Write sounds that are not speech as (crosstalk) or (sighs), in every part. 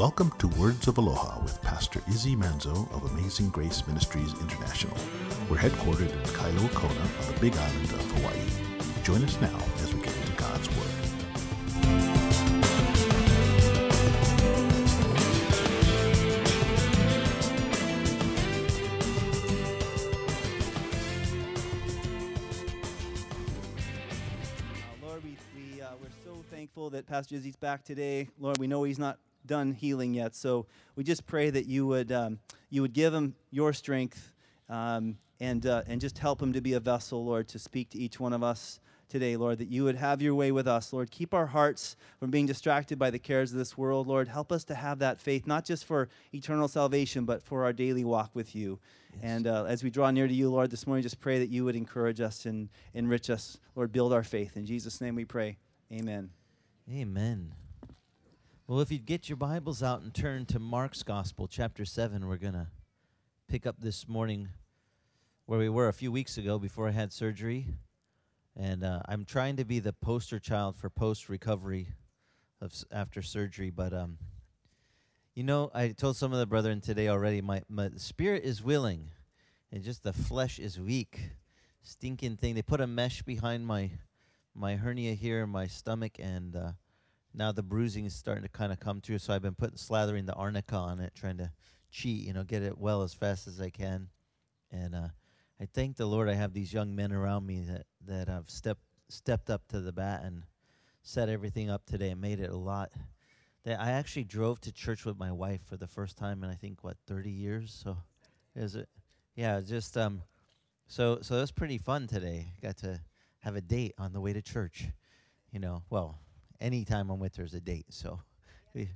Welcome to Words of Aloha with Pastor Izzy Manzo of Amazing Grace Ministries International. We're headquartered in Kailua Kona on the Big Island of Hawaii. Join us now as we get into God's Word. Uh, Lord, we, we, uh, we're so thankful that Pastor Izzy's back today. Lord, we know he's not done healing yet, so we just pray that you would, um, you would give him your strength um, and, uh, and just help him to be a vessel, Lord, to speak to each one of us today, Lord, that you would have your way with us, Lord. Keep our hearts from being distracted by the cares of this world, Lord. Help us to have that faith, not just for eternal salvation, but for our daily walk with you. And uh, as we draw near to you, Lord, this morning, just pray that you would encourage us and enrich us, Lord. Build our faith. In Jesus' name we pray. Amen. Amen. Well, if you'd get your Bibles out and turn to Mark's Gospel, chapter 7, we're going to pick up this morning where we were a few weeks ago before I had surgery. And uh, I'm trying to be the poster child for post recovery of after surgery. But, um, you know, I told some of the brethren today already, my, my spirit is willing, and just the flesh is weak. Stinking thing. They put a mesh behind my my hernia here in my stomach, and uh, now the bruising is starting to kind of come through. So I've been putting slathering the arnica on it, trying to cheat, you know, get it well as fast as I can. And uh, I thank the Lord I have these young men around me that that have stepped stepped up to the bat and set everything up today and made it a lot. That I actually drove to church with my wife for the first time in I think what 30 years. So is it? Yeah, just um. So so was pretty fun today. Got to have a date on the way to church. You know, well, anytime I'm with her is a date. So, we,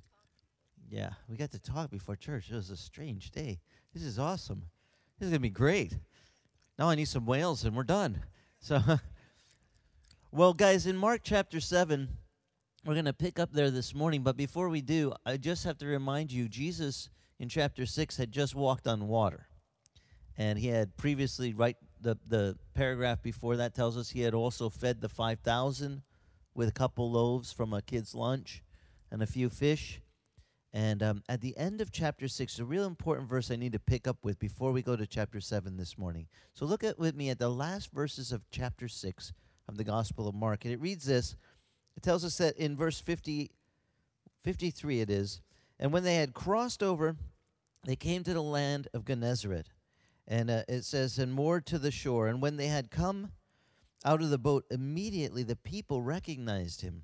yeah, we got to talk before church. It was a strange day. This is awesome. This is gonna be great. Now I need some whales and we're done. So, (laughs) well, guys, in Mark chapter seven, we're gonna pick up there this morning. But before we do, I just have to remind you, Jesus in chapter six had just walked on water and he had previously right the the paragraph before that tells us he had also fed the 5000 with a couple loaves from a kid's lunch and a few fish. And um, at the end of chapter 6 a real important verse i need to pick up with before we go to chapter 7 this morning. So look at with me at the last verses of chapter 6 of the gospel of mark. And it reads this. It tells us that in verse 50 53 it is and when they had crossed over they came to the land of gennesaret. And uh, it says, and moored to the shore. And when they had come out of the boat, immediately the people recognized him.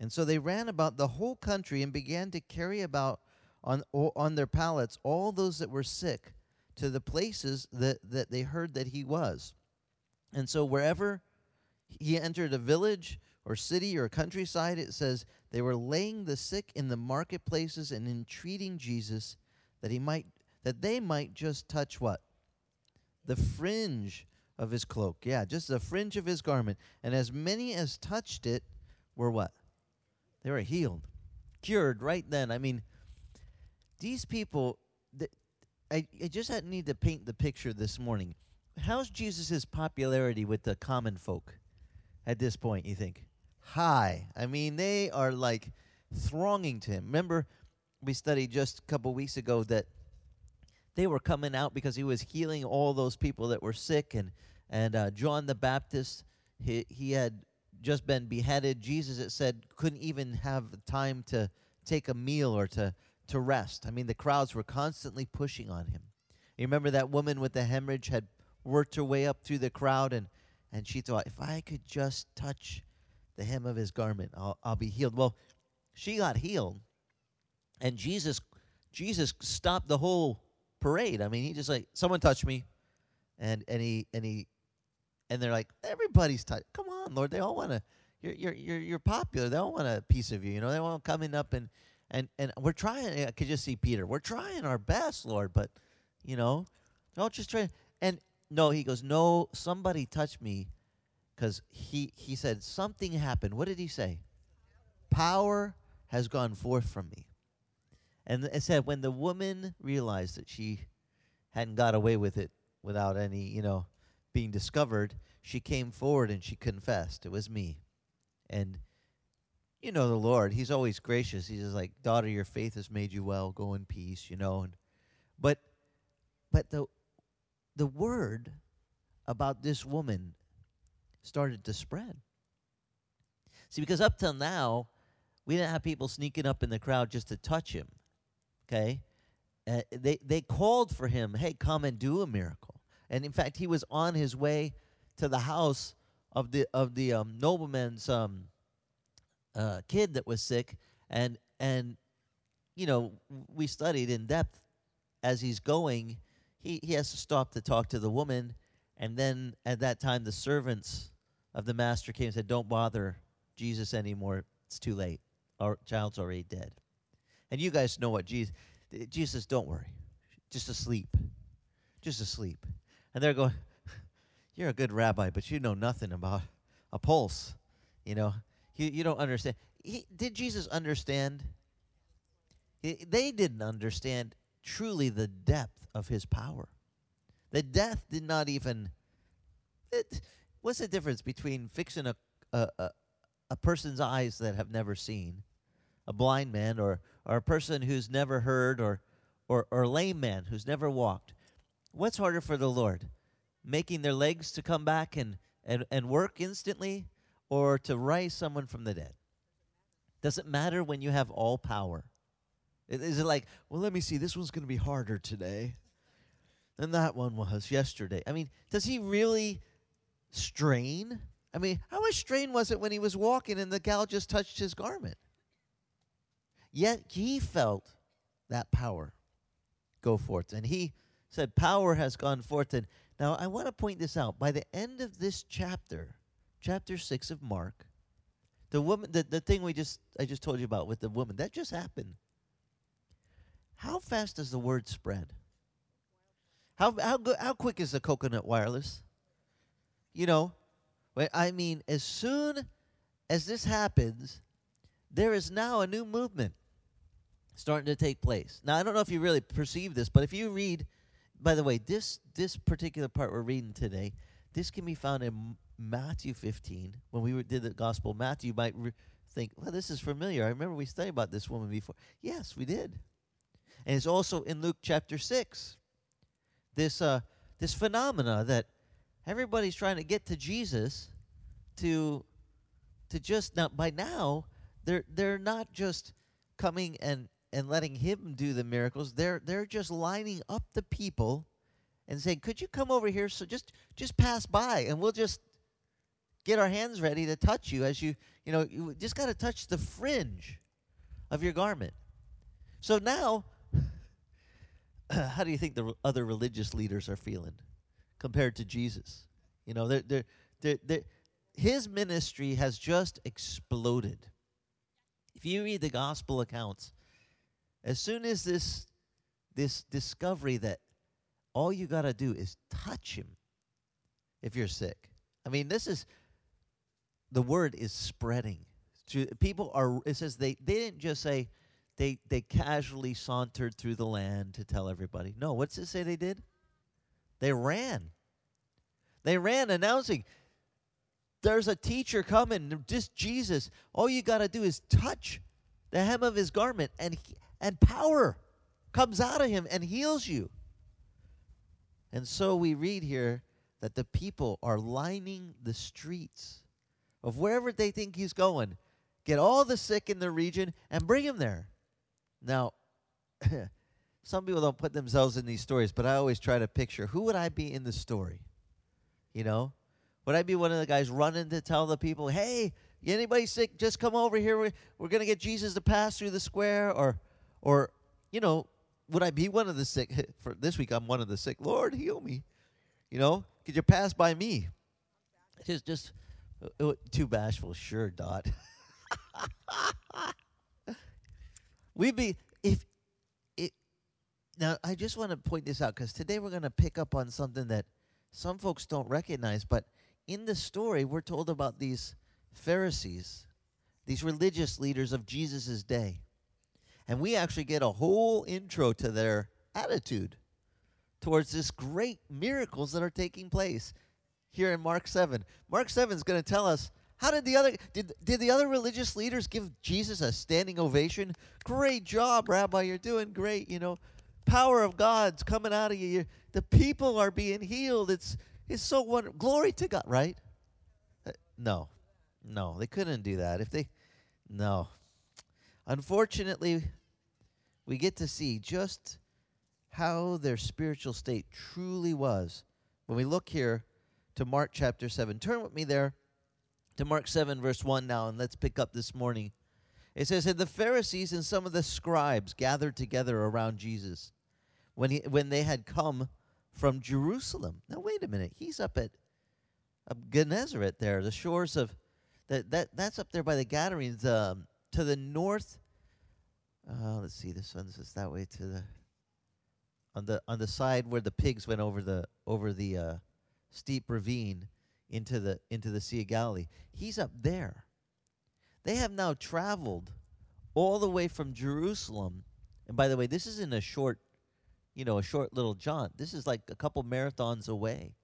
And so they ran about the whole country and began to carry about on, on their pallets all those that were sick to the places that, that they heard that he was. And so wherever he entered a village or city or countryside, it says they were laying the sick in the marketplaces and entreating Jesus that he might that they might just touch what? the fringe of his cloak. Yeah, just the fringe of his garment. And as many as touched it were what? They were healed, cured right then. I mean, these people, I just had, need to paint the picture this morning. How's Jesus' popularity with the common folk at this point, you think? High. I mean, they are like thronging to him. Remember, we studied just a couple weeks ago that they were coming out because he was healing all those people that were sick and and uh, John the Baptist he he had just been beheaded. Jesus it said couldn't even have time to take a meal or to to rest. I mean the crowds were constantly pushing on him. You remember that woman with the hemorrhage had worked her way up through the crowd and and she thought if I could just touch the hem of his garment I'll I'll be healed. Well she got healed and Jesus Jesus stopped the whole parade. I mean, he just like someone touched me, and and he and he, and they're like everybody's touched. Come on, Lord, they all want to. You're you're you're you're popular. They all want a piece of you. You know, they want coming up and and and we're trying. I could just see Peter. We're trying our best, Lord, but you know, don't just try. And no, he goes, no. Somebody touched me, because he he said something happened. What did he say? Power has gone forth from me. And it said when the woman realized that she hadn't got away with it without any, you know, being discovered, she came forward and she confessed, "It was me." And you know the Lord. He's always gracious. He's just like, daughter, your faith has made you well. Go in peace, you know. And but but the the word about this woman started to spread. See, because up till now, we didn't have people sneaking up in the crowd just to touch him. Okay? Uh, they they called for him, "Hey, come and do a miracle." And in fact, he was on his way to the house of the of the um, nobleman's um, uh, kid that was sick, and and you know we studied in depth as he's going. He he has to stop to talk to the woman, and then at that time the servants of the master came and said, "Don't bother Jesus anymore. It's too late. Our child's already dead." And you guys know what Jesus Jesus, don't worry, just asleep, just asleep. And they're going, (laughs) "You're a good rabbi, but you know nothing about a pulse. You know, you you don't understand." He, did Jesus understand? He, they didn't understand truly the depth of his power. The death did not even. It, what's the difference between fixing a, a, a, a person's eyes that have never seen, a blind man, or, or a person who's never heard, or, or, or a lame man who's never walked? What's harder for the Lord? Making their legs to come back and, and, and work instantly, or to rise someone from the dead? Does it matter when you have all power? Is it like, well, let me see, this one's going to be harder today than that one was yesterday? I mean, does he really strain? I mean, how much strain was it when he was walking and the gal just touched his garment? Yet he felt that power go forth. And he said, Power has gone forth. And now I want to point this out. By the end of this chapter, chapter six of Mark, the woman the, the thing we just I just told you about with the woman, that just happened. How fast does the word spread? How how how quick is the coconut wireless? You know, I mean, as soon as this happens, there is now a new movement starting to take place. Now, I don't know if you really perceive this, but if you read, by the way, this this particular part we're reading today, this can be found in Matthew 15. When we did the Gospel Matthew, you might re- think, well, this is familiar. I remember we studied about this woman before. Yes, we did. And it's also in Luke chapter 6. This, uh, this phenomena that everybody's trying to get to Jesus to, to just now, by now, they're, they're not just coming and, and letting him do the miracles. They're, they're just lining up the people and saying, could you come over here? So just, just pass by and we'll just get our hands ready to touch you as you, you know, you just got to touch the fringe of your garment. So now (sighs) how do you think the other religious leaders are feeling compared to Jesus? You know, they're, they're, they're, they're, his ministry has just exploded. If you read the gospel accounts, as soon as this this discovery that all you got to do is touch him if you're sick. I mean, this is the word is spreading. People are it says they they didn't just say they they casually sauntered through the land to tell everybody. No, what's it say they did? They ran. They ran announcing there's a teacher coming, just Jesus. All you got to do is touch the hem of his garment and and power comes out of him and heals you. And so we read here that the people are lining the streets of wherever they think he's going. Get all the sick in the region and bring him there. Now, (laughs) some people don't put themselves in these stories, but I always try to picture who would I be in the story? You know? Would I be one of the guys running to tell the people, hey, anybody sick, just come over here. We're, we're going to get Jesus to pass through the square? Or, or, you know, would I be one of the sick? (laughs) For this week, I'm one of the sick. Lord, heal me. You know, could you pass by me? Just, just uh, uh too bashful. Sure, Dot. (laughs) We'd be if it. Now, I just want to point this out because today we're going to pick up on something that some folks don't recognize. But in the story, we're told about these Pharisees, these religious leaders of Jesus' day, and we actually get a whole intro to their attitude towards this great miracles that are taking place here in Mark 7. Mark 7 is going to tell us How did the other did did the other religious leaders give Jesus a standing ovation? Great job, Rabbi. You're doing great. You know, power of God's coming out of you. You're, the people are being healed. It's it's so wonderful. Glory to God, right? Uh, no, no, they couldn't do that. If they, no, unfortunately, we get to see just how their spiritual state truly was when we look here to Mark chapter 7. Turn with me there to Mark 7, verse 1 now, and let's pick up this morning. It says, And the Pharisees and some of the scribes gathered together around Jesus when, he, when they had come from Jerusalem. Now, wait a minute. He's up at uh, Gennesaret there, the shores of, that, that that's up there by the Gadarenes, um, to the north. Uh, let's see, this one's just that way to the on the on the side where the pigs went over the over the uh, steep ravine into the into the Sea of Galilee. He's up there. They have now traveled all the way from Jerusalem. And by the way, this isn't a short, you know, a short little jaunt. This is like a couple marathons away.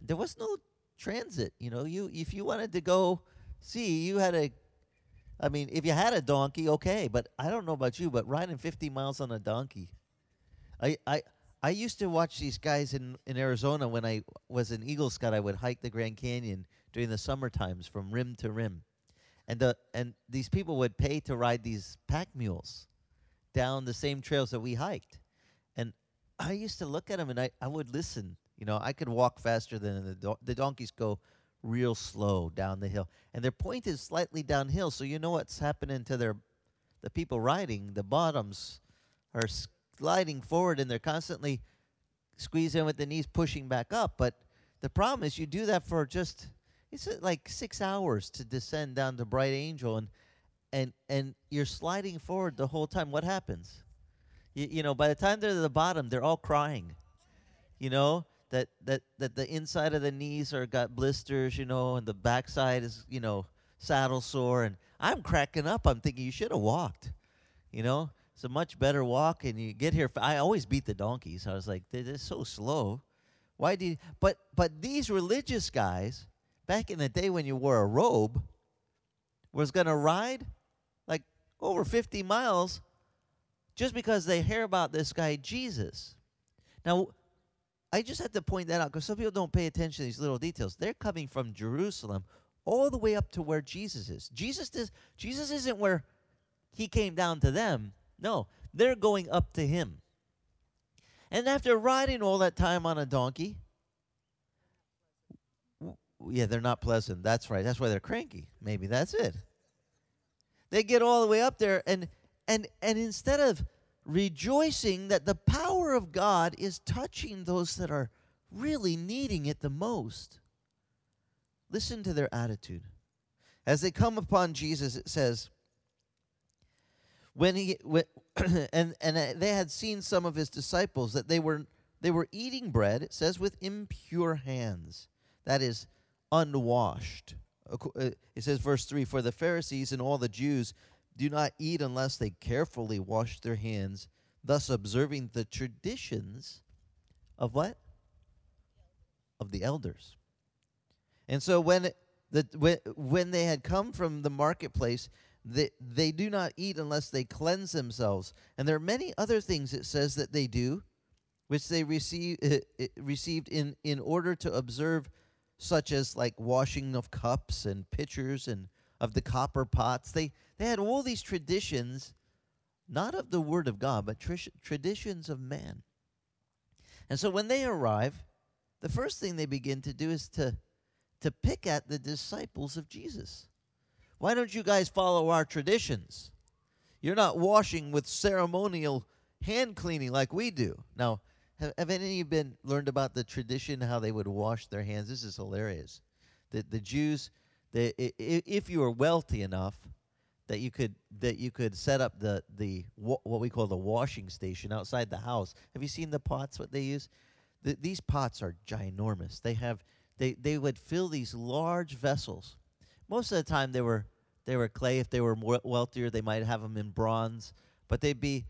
There was no transit, you know. You if you wanted to go see, you had a I mean, if you had a donkey, okay, but I don't know about you, but riding 50 miles on a donkey I, I, I used to watch these guys in, in Arizona when I was an Eagle Scout. I would hike the Grand Canyon during the summer times from rim to rim. And, the, and these people would pay to ride these pack mules down the same trails that we hiked. And I used to look at them and I, I would listen. You know, I could walk faster than the, do- the donkeys go real slow down the hill. And their point is slightly downhill, so you know what's happening to their the people riding. The bottoms are sliding forward and they're constantly squeezing with the knees pushing back up. But the problem is you do that for just it's like six hours to descend down to Bright Angel and and and you're sliding forward the whole time. What happens? You, you know, by the time they're at the bottom, they're all crying. You know that that that the inside of the knees are got blisters. You know, and the backside is you know saddle sore. And I'm cracking up. I'm thinking you should have walked. You know, it's a much better walk, and you get here. I always beat the donkeys. I was like, they're so slow. Why do you? But but these religious guys back in the day when you wore a robe was going to ride like over 50 miles just because they hear about this guy Jesus. Now, I just have to point that out because some people don't pay attention to these little details. They're coming from Jerusalem all the way up to where Jesus is. Jesus does, Jesus isn't where he came down to them. No, they're going up to him. And after riding all that time on a donkey, yeah, they're not pleasant. That's right. That's why they're cranky. Maybe that's it. They get all the way up there and and and instead of rejoicing that the power of God is touching those that are really needing it the most, listen to their attitude. As they come upon Jesus, it says, when he when, (clears throat) and and uh, they had seen some of his disciples that they were they were eating bread it says with impure hands that is unwashed uh, it says verse 3 for the pharisees and all the jews do not eat unless they carefully wash their hands thus observing the traditions of what of the elders and so when the when, when they had come from the marketplace they, they do not eat unless they cleanse themselves. And there are many other things it says that they do, which they receive, uh, received in, in order to observe, such as like washing of cups and pitchers and of the copper pots. They, they had all these traditions, not of the Word of God, but tr- traditions of man. And so when they arrive, the first thing they begin to do is to, to pick at the disciples of Jesus. Why don't you guys follow our traditions? You're not washing with ceremonial hand cleaning like we do. Now, have, have any of you been learned about the tradition how they would wash their hands? This is hilarious. The the Jews, they, if you were wealthy enough that you could that you could set up the the what we call the washing station outside the house. Have you seen the pots? What they use? The, these pots are ginormous. They have they they would fill these large vessels most of the time they were they were clay. If they were more wealthier, they might have them in bronze, but they'd be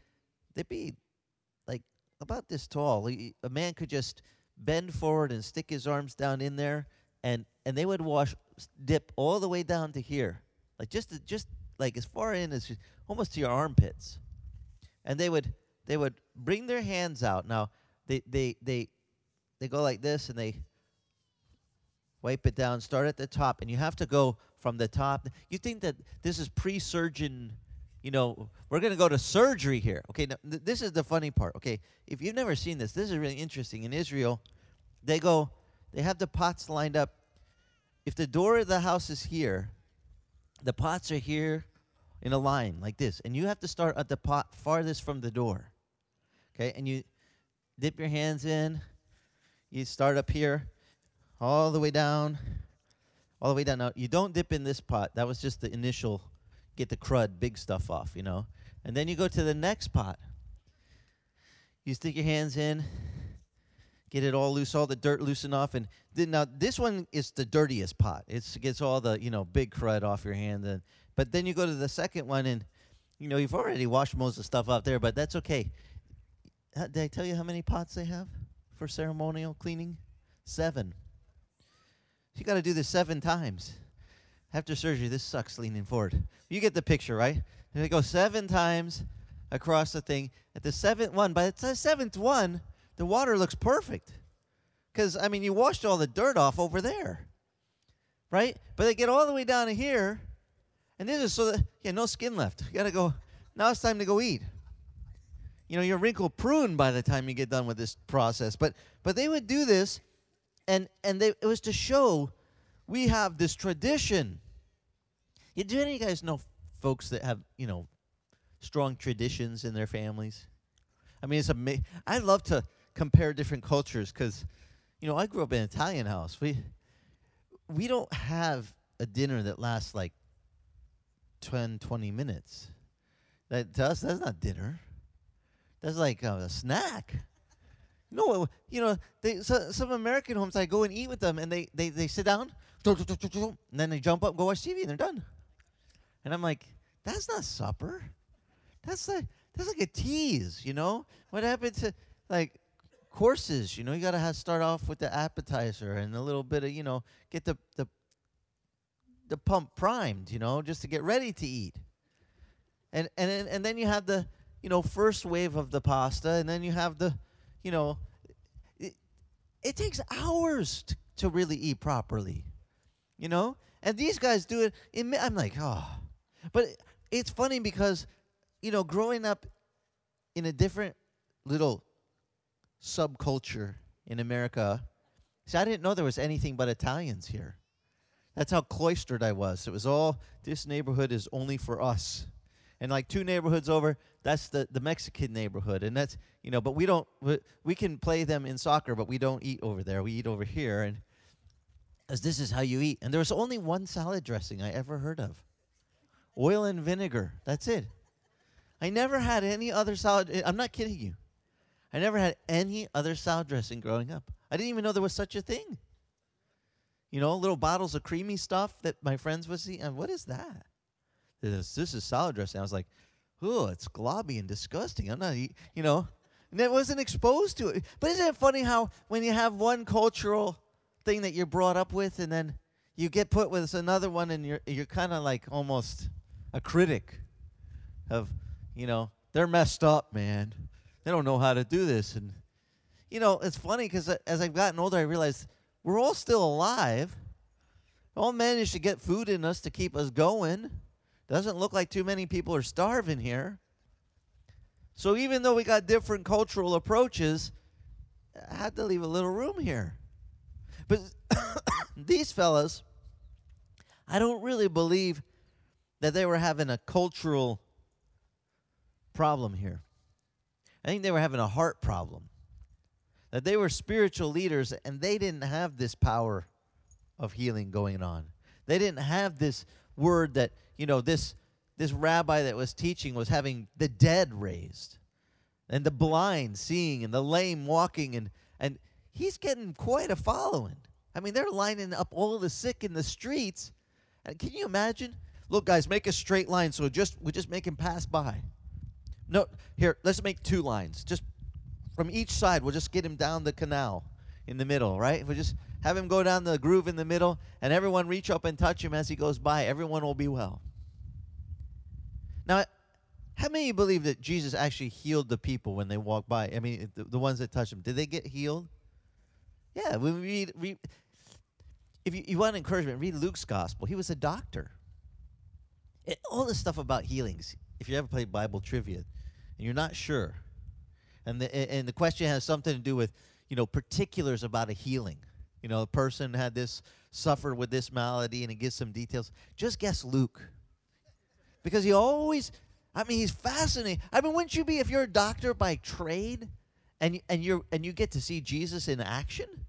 they'd be like about this tall. A man could just bend forward and stick his arms down in there, and and they would wash dip all the way down to here, like just just like as far in as almost to your armpits, and they would they would bring their hands out. Now they they they they go like this and they wipe it down. Start at the top, and you have to go from the top. You think that this is pre-surgeon? You know, we're going to go to surgery here. Okay, now, th- this is the funny part. Okay, if you've never seen this, this is really interesting. In Israel, they go, they have the pots lined up. If the door of the house is here, the pots are here in a line like this, and you have to start at the pot farthest from the door. Okay, and you dip your hands in. You start up here, all the way down, all the way down. Now you don't dip in this pot. That was just the initial, get the crud, big stuff off, you know. And then you go to the next pot. You stick your hands in, get it all loose, all the dirt loosen off, and then now this one is the dirtiest pot. It's gets all the you know big crud off your hand, and but then you go to the second one, and you know you've already washed most of the stuff out there, but that's okay. Uh, Did I tell you how many pots they have for ceremonial cleaning? Seven. You got to do this seven times. After surgery, this sucks leaning forward. You get the picture, right? And they go seven times across the thing. At the seventh one, by the seventh one, the water looks perfect. Because, I mean, you washed all the dirt off over there, right? But they get all the way down to here, and this is so that, yeah, no skin left. You got to go, now it's time to go eat. You know, you're wrinkle prune by the time you get done with this process. But, but they would do this, and, and they, it was to show we have this tradition. You, do any of you guys know folks that have, you know, strong traditions in their families? I mean, it's amazing. I love to compare different cultures because, you know, I grew up in an Italian house. We we don't have a dinner that lasts like 10, 20 minutes. That to us, that's not dinner. That's like uh, a snack. No, you know, they, so, some American homes, I go and eat with them, and they, they, they sit down, and then they jump up, go watch TV, and they're done. And I'm like, that's not supper. That's like that's like a tease, you know. What happened to like courses? You know, you gotta have start off with the appetizer and a little bit of you know get the the the pump primed, you know, just to get ready to eat. And and and then you have the you know first wave of the pasta, and then you have the you know it, it takes hours to, to really eat properly, you know. And these guys do it. In, I'm like, oh, but it's funny because you know, growing up in a different little subculture in America, see, I didn't know there was anything but Italians here. That's how cloistered I was. It was all this neighborhood is only for us. And like two neighborhoods over, that's the, the Mexican neighborhood. And that's, you know, but we don't, we, can play them in soccer, but we don't eat over there. We eat over here. And as this is how you eat. And there was only one salad dressing I ever heard of oil and vinegar. That's it. I never had any other salad. I'm not kidding you. I never had any other salad dressing growing up. I didn't even know there was such a thing. You know, little bottles of creamy stuff that my friends would see. And what is that? This, this is salad dressing. I was like, oh, it's globby and disgusting. I'm not, eat, you know, and I wasn't exposed to it. But isn't it funny how when you have one cultural thing that you're brought up with, and then you get put with another one, and you're you're kind of like almost a critic of, you know, they're messed up, man. They don't know how to do this, and you know, it's funny because as I've gotten older, I realized we're all still alive. All managed to get food in us to keep us going. Doesn't look like too many people are starving here. So even though we got different cultural approaches, I had to leave a little room here. But (coughs) these fellas, I don't really believe that they were having a cultural problem here. I think they were having a heart problem. That they were spiritual leaders and they didn't have this power of healing going on. They didn't have this word that, you know, this this rabbi that was teaching was having the dead raised and the blind seeing and the lame walking and and he's getting quite a following. I mean, they're lining up all the sick in the streets. And can you imagine? Look, guys, make a straight line so just we just make him pass by. No, here, let's make two lines. Just from each side, we'll just get him down the canal in the middle, right? If we just have him go down the groove in the middle and everyone reach up and touch him as he goes by, everyone will be well. Now, how many believe that Jesus actually healed the people when they walked by? I mean, the, the ones that touched him, did they get healed? Yeah, we read, read if you, you want encouragement, read Luke's gospel. He was a doctor. It, all this stuff about healings, if you ever played Bible trivia and you're not sure, and the, and the question has something to do with, you know, particulars about a healing. You know, a person had this, suffered with this malady, and it gives some details. Just guess Luke. Because he always, I mean, he's fascinating. I mean, wouldn't you be if you're a doctor by trade and, and, you're, and you get to see Jesus in action?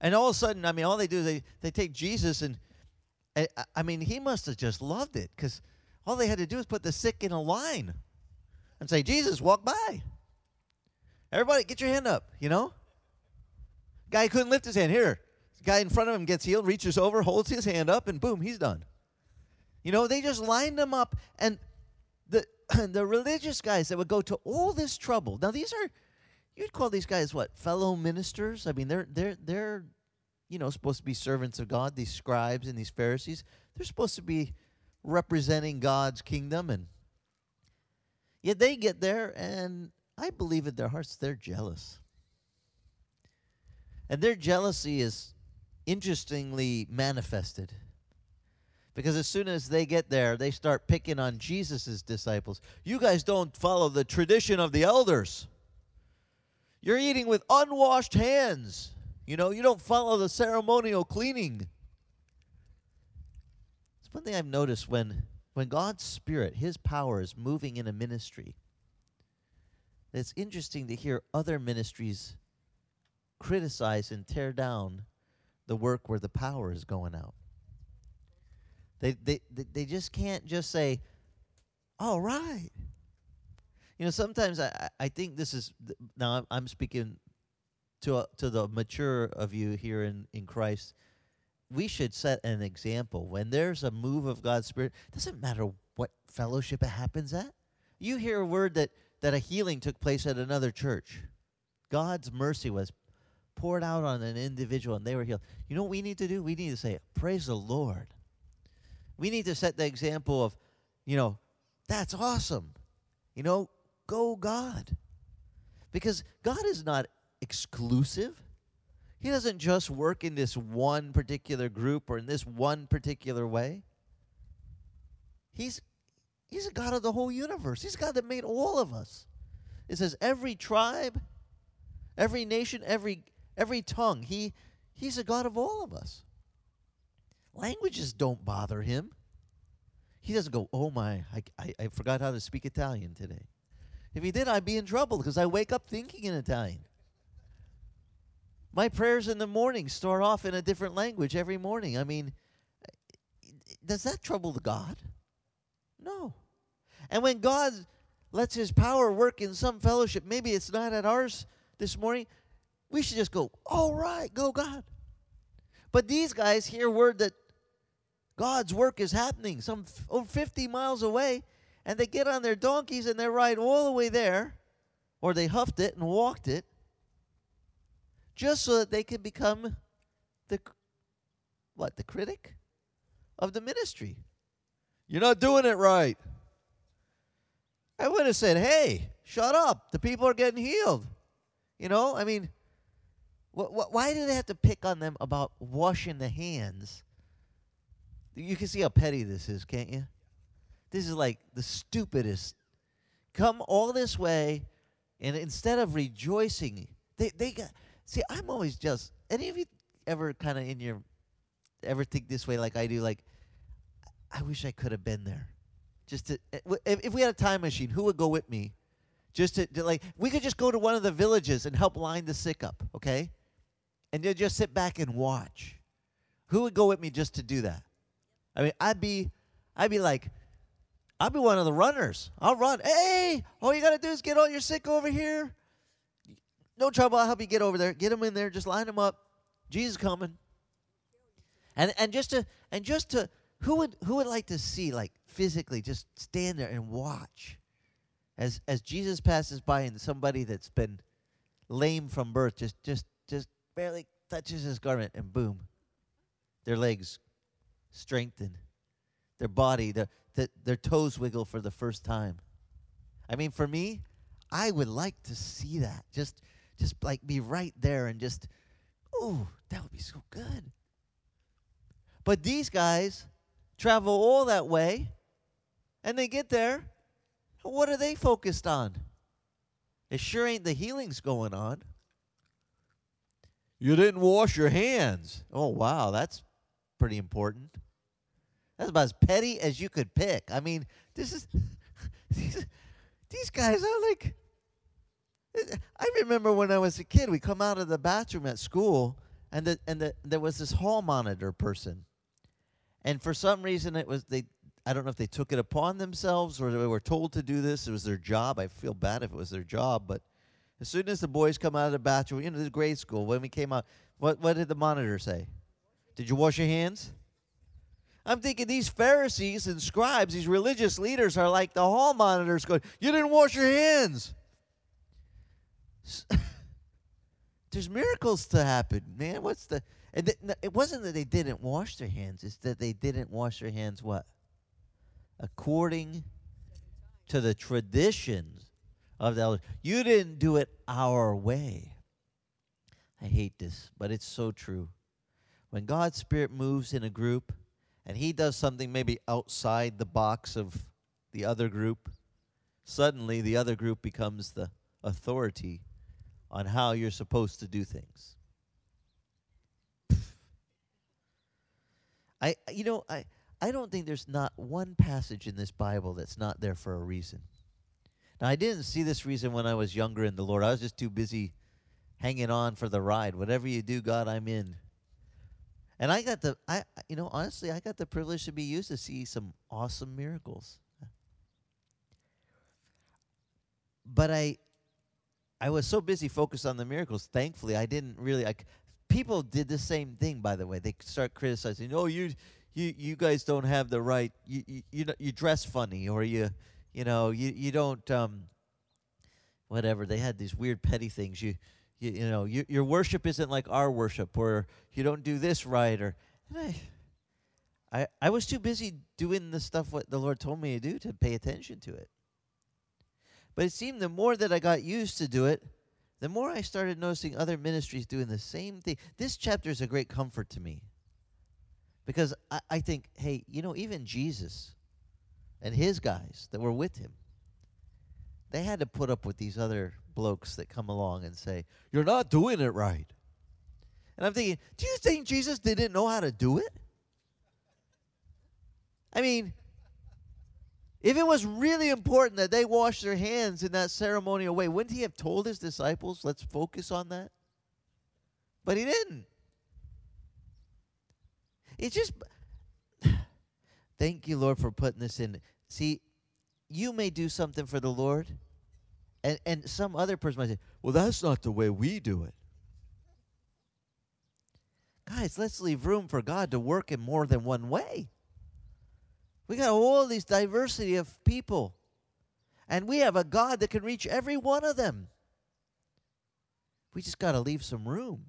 And all of a sudden, I mean, all they do is they, they take Jesus and, eh, I mean, he must have just loved it because all they had to do is put the sick in a line and say, Jesus, walk by. Everybody, get your hand up, you know? Guy couldn't lift his hand. Here, guy in front of him gets healed, reaches over, holds his hand up, and boom, he's done. You know, they just lined them up, and the (clears throat) the religious guys that would go to all this trouble. Now, these are you'd call these guys what fellow ministers? I mean, they're they're they're you know supposed to be servants of God. These scribes and these Pharisees, they're supposed to be representing God's kingdom, and yet they get there, and I believe in their hearts they're jealous, and their jealousy is interestingly manifested. Because as soon as they get there, they start picking on Jesus' disciples. You guys don't follow the tradition of the elders. You're eating with unwashed hands. You know, you don't follow the ceremonial cleaning. It's one thing I've noticed when when God's spirit, his power is moving in a ministry. It's interesting to hear other ministries criticize and tear down the work where the power is going out. They they they just can't just say, "All right." You know, sometimes I, I think this is now I'm, speaking to a, to the mature of you here in in Christ. We should set an example when there's a move of God's Spirit. Doesn't matter what fellowship it happens at. You hear a word that that a healing took place at another church. God's mercy was poured out on an individual and they were healed. You know what we need to do? We need to say, Praise the Lord. We need to set the example of, you know, that's awesome. You know, go God. Because God is not exclusive. He doesn't just work in this one particular group or in this one particular way. He's He's a God of the whole universe. He's God that made all of us. It says every tribe, every nation, every every tongue. He He's a God of all of us. Languages don't bother him. He doesn't go, oh my, I, I, I forgot how to speak Italian today. If he did, I'd be in trouble because I wake up thinking in Italian. My prayers in the morning start off in a different language every morning. I mean, does that trouble the God? No. And when God lets his power work in some fellowship, maybe it's not at ours this morning, we should just go, all right, go God. But these guys hear word that God's work is happening some over 50 miles away, and they get on their donkeys and they ride all the way there, or they huffed it and walked it, just so that they could become the what the critic of the ministry. You're not doing it right. I would have said, "Hey, shut up! The people are getting healed." You know, I mean, wh- wh- why do they have to pick on them about washing the hands? You can see how petty this is, can't you? This is like the stupidest. Come all this way, and instead of rejoicing, they they got. See, I'm always just. Any of you ever kind of in your, ever think this way like I do? Like, I wish I could have been there. Just to, eh, if, if we had a time machine, who would go with me? Just to, to like, we could just go to one of the villages and help line the sick up, okay? And you just sit back and watch. Who would go with me just to do that? I mean, I'd be, I'd be like, I'll be one of the runners. I'll run. Hey, all you got to do is get all your sick over here. No trouble. I'll help you get over there. Get them in there. Just line them up. Jesus coming. And and just to and just to who would who would like to see like physically just stand there and watch as as Jesus passes by and somebody that's been lame from birth just just just barely touches his garment, and boom, their legs strengthen, their body, their, their, their toes wiggle for the first time. I mean, for me, I would like to see that. Just, just like be right there and just, ooh, that would be so good. But these guys travel all that way, and they get there. What are they focused on? It sure ain't the healings going on. You didn't wash your hands. Oh, wow, that's pretty important. That's about as petty as you could pick. I mean, this is (laughs) these, these guys are like I remember when I was a kid, we come out of the bathroom at school and the, and the, there was this hall monitor person. And for some reason it was they I don't know if they took it upon themselves or they were told to do this. It was their job. I feel bad if it was their job, but as soon as the boys come out of the bathroom, you know, this grade school, when we came out, what, what did the monitor say? Did you wash your hands? I'm thinking these Pharisees and scribes, these religious leaders, are like the hall monitors going, You didn't wash your hands. (laughs) There's miracles to happen, man. What's the. And th- it wasn't that they didn't wash their hands, it's that they didn't wash their hands what? According to the traditions of the elders. You didn't do it our way. I hate this, but it's so true. When God's Spirit moves in a group and He does something maybe outside the box of the other group, suddenly the other group becomes the authority on how you're supposed to do things. (sighs) I you know, I I don't think there's not one passage in this Bible that's not there for a reason. Now, I didn't see this reason when I was younger in the Lord. I was just too busy hanging on for the ride. Whatever you do, God, I'm in. And I got the, I, you know, honestly, I got the privilege to be used to see some awesome miracles. But I, I was so busy focused on the miracles. Thankfully, I didn't really. I, people did the same thing, by the way. They start criticizing. Oh, you, you, you guys don't have the right. You, you, you, you dress funny, or you, you know, you you don't um, whatever. They had these weird petty things. You you, you know, you, your worship isn't like our worship, or you don't do this right, or I, I I was too busy doing the stuff what the Lord told me to do to pay attention to it. But it seemed the more that I got used to do it, the more I started noticing other ministries doing the same thing. This chapter is a great comfort to me. Because I, I think, hey, you know, even Jesus and his guys that were with him, they had to put up with these other blokes that come along and say, You're not doing it right. And I'm thinking, do you think Jesus didn't know how to do it? I mean, if it was really important that they wash their hands in that ceremonial way, wouldn't he have told his disciples, let's focus on that? But he didn't. It just (sighs) Thank you, Lord, for putting this in. See, you may do something for the Lord, and, and some other person might say, Well, that's not the way we do it. Guys, let's leave room for God to work in more than one way. We got all this diversity of people. And we have a God that can reach every one of them. We just got to leave some room.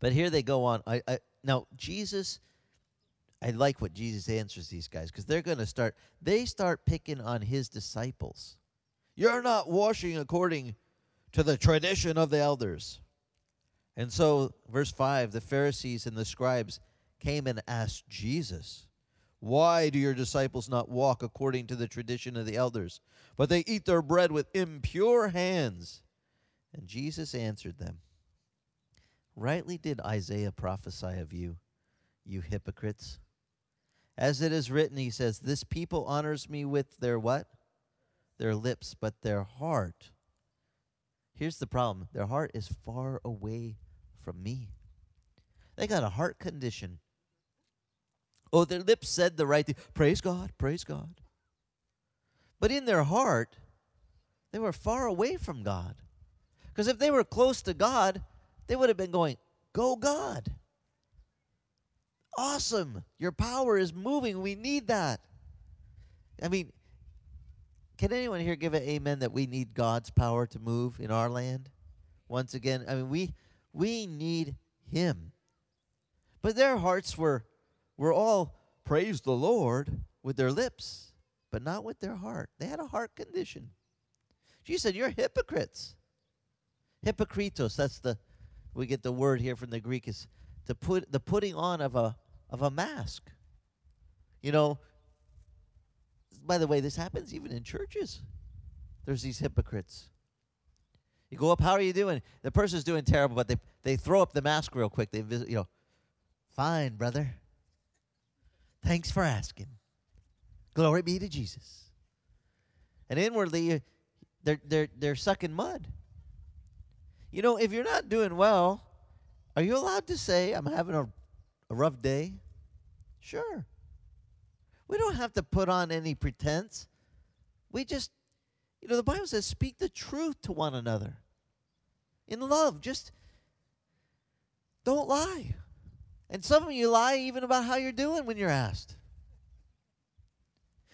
But here they go on. I, I now Jesus I like what Jesus answers these guys because they're going to start, they start picking on his disciples. You're not washing according to the tradition of the elders. And so, verse 5 the Pharisees and the scribes came and asked Jesus, Why do your disciples not walk according to the tradition of the elders, but they eat their bread with impure hands? And Jesus answered them, Rightly did Isaiah prophesy of you, you hypocrites. As it is written, he says, This people honors me with their what? Their lips, but their heart. Here's the problem their heart is far away from me. They got a heart condition. Oh, their lips said the right thing. Praise God, praise God. But in their heart, they were far away from God. Because if they were close to God, they would have been going, Go, God awesome. Your power is moving. We need that. I mean, can anyone here give an amen that we need God's power to move in our land? Once again, I mean, we We need him. But their hearts were were all praise the Lord with their lips, but not with their heart. They had a heart condition. Jesus said, You're hypocrites. Hypocritos, that's the we get the word here from the Greek is to put the putting on of a of a mask. You know, by the way, this happens even in churches. There's these hypocrites. You go up, how are you doing? The person's doing terrible, but they they throw up the mask real quick. They visit, you know, fine, brother. Thanks for asking. Glory be to Jesus. And inwardly, they're they're they're sucking mud. You know, if you're not doing well, are you allowed to say, I'm having a, a rough day? Sure. We don't have to put on any pretense. We just, you know, the Bible says, speak the truth to one another in love. Just don't lie. And some of you lie even about how you're doing when you're asked.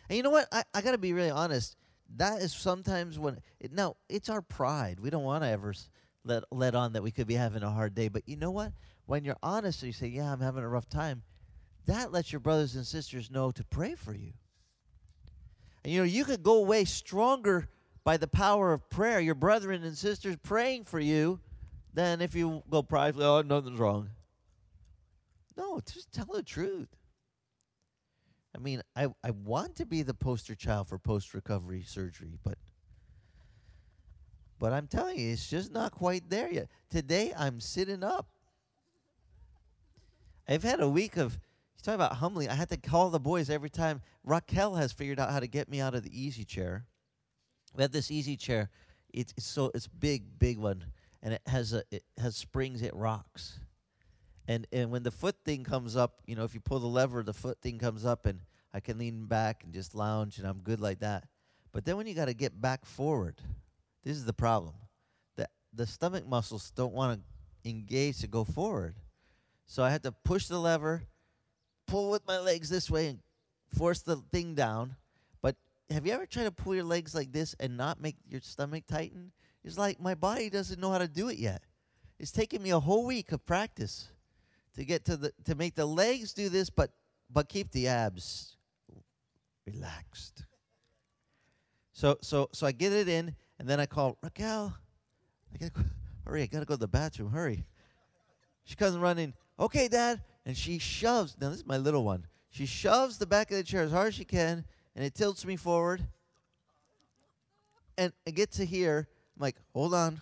And you know what? I, I got to be really honest. That is sometimes when, it, now, it's our pride. We don't want to ever let, let on that we could be having a hard day. But you know what? When you're honest and you say, Yeah, I'm having a rough time, that lets your brothers and sisters know to pray for you. And you know, you could go away stronger by the power of prayer, your brethren and sisters praying for you, than if you go privately, oh, nothing's wrong. No, just tell the truth. I mean, I, I want to be the poster child for post recovery surgery, but but I'm telling you, it's just not quite there yet. Today, I'm sitting up. I've had a week of, you talk about humbling. I had to call the boys every time. Raquel has figured out how to get me out of the easy chair. We have this easy chair. It's, it's so it's big, big one, and it has a it has springs. It rocks, and and when the foot thing comes up, you know, if you pull the lever, the foot thing comes up, and I can lean back and just lounge, and I'm good like that. But then when you got to get back forward, this is the problem. The, the stomach muscles don't want to engage to go forward. So I had to push the lever, pull with my legs this way, and force the thing down. But have you ever tried to pull your legs like this and not make your stomach tighten? It's like my body doesn't know how to do it yet. It's taken me a whole week of practice to get to the to make the legs do this, but but keep the abs relaxed. So so so I get it in, and then I call Raquel. I gotta go, hurry! I gotta go to the bathroom. Hurry! She comes running. Okay, Dad. And she shoves. Now this is my little one. She shoves the back of the chair as hard as she can, and it tilts me forward. And I get to here. I'm like, hold on.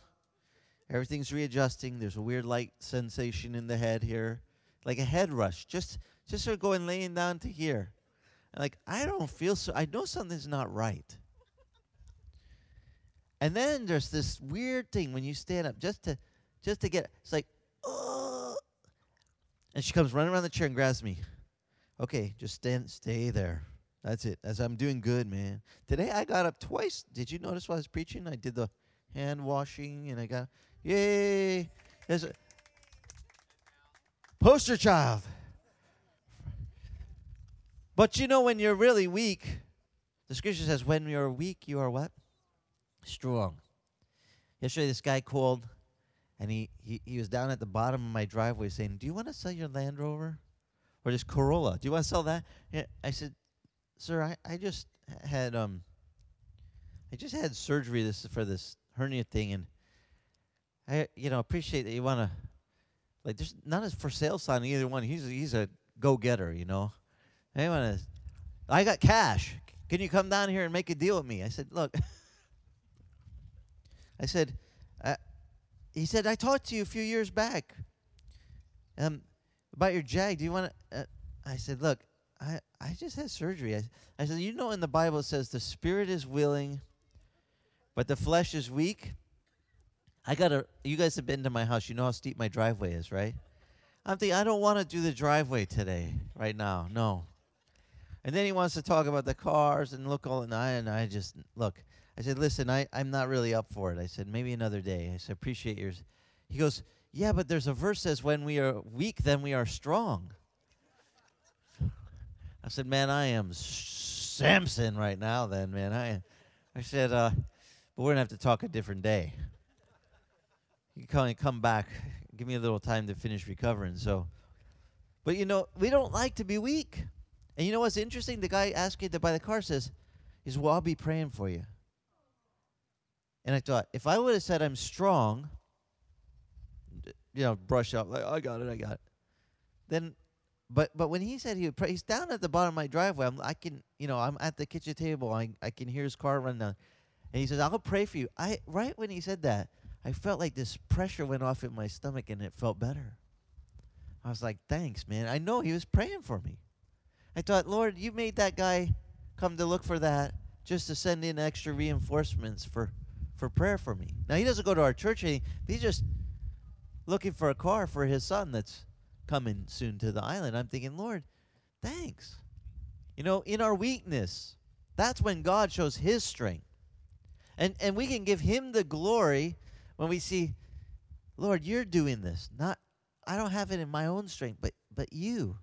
Everything's readjusting. There's a weird light sensation in the head here, like a head rush. Just, just sort of going laying down to here. And like I don't feel so. I know something's not right. And then there's this weird thing when you stand up just to just to get it's like oh and she comes running around the chair and grabs me. Okay, just stand stay there. That's it. As I'm doing good, man. Today I got up twice. Did you notice while I was preaching? I did the hand washing and I got yay. There's a poster child. But you know when you're really weak, the scripture says when you're weak you are what? strong. Yesterday, this guy called, and he, he, he was down at the bottom of my driveway saying, Do you want to sell your Land Rover? Or this Corolla? Do you want to sell that? I said, Sir, I, I just had um I just had surgery this for this hernia thing and I you know appreciate that you want to like there's not a for sale sign either one. He's he's a go getter, you know. To. I got cash. Can you come down here and make a deal with me? I said, look. (laughs) I said, uh, he said, I talked to you a few years back um, about your Jag. Do you want to? Uh, I said, look, I, I just had surgery. I, I said, you know, in the Bible it says the spirit is willing, but the flesh is weak. I got to, you guys have been to my house. You know how steep my driveway is, right? I'm thinking, I don't want to do the driveway today, right now. No. And then he wants to talk about the cars and look all, and I, and I just, look, I said, listen, I, I'm not really up for it. I said, maybe another day. I said, appreciate yours. He goes, yeah, but there's a verse says, when we are weak, then we are strong. I said, man, I am Samson right now then, man. I, I said, uh, but we're to have to talk a different day. You can only come back, give me a little time to finish recovering. So, but you know, we don't like to be weak. And you know what's interesting? The guy asking to buy the car says, "Is well, I'll be praying for you." And I thought, if I would have said I'm strong, you know, brush up like I got it, I got it. Then, but but when he said he would pray, he's down at the bottom of my driveway. I'm, I can, you know, I'm at the kitchen table. I I can hear his car run down, and he says, "I'll pray for you." I right when he said that, I felt like this pressure went off in my stomach, and it felt better. I was like, "Thanks, man." I know he was praying for me. I thought, Lord, you made that guy come to look for that just to send in extra reinforcements for for prayer for me. Now he doesn't go to our church. He, he's just looking for a car for his son that's coming soon to the island. I'm thinking, Lord, thanks. You know, in our weakness, that's when God shows his strength. And and we can give him the glory when we see, Lord, you're doing this. Not I don't have it in my own strength, but but you.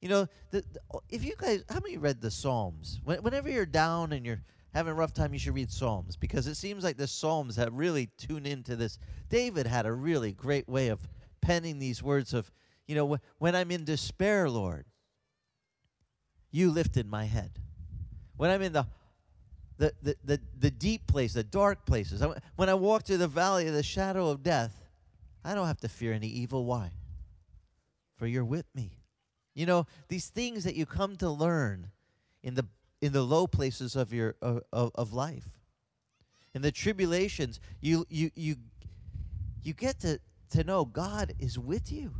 You know, the, the, oh, if you guys, how many read the Psalms? When, whenever you're down and you're having a rough time, you should read Psalms because it seems like the Psalms have really tuned into this. David had a really great way of penning these words of, you know, when I'm in despair, Lord, you lifted my head. When I'm in the the, the, the, the deep place, the dark places, when I walk through the valley of the shadow of death, I don't have to fear any evil. Why? For you're with me. You know, these things that you come to learn in the in the low places of your uh, of, of life. In the tribulations, you you you you get to to know God is with you.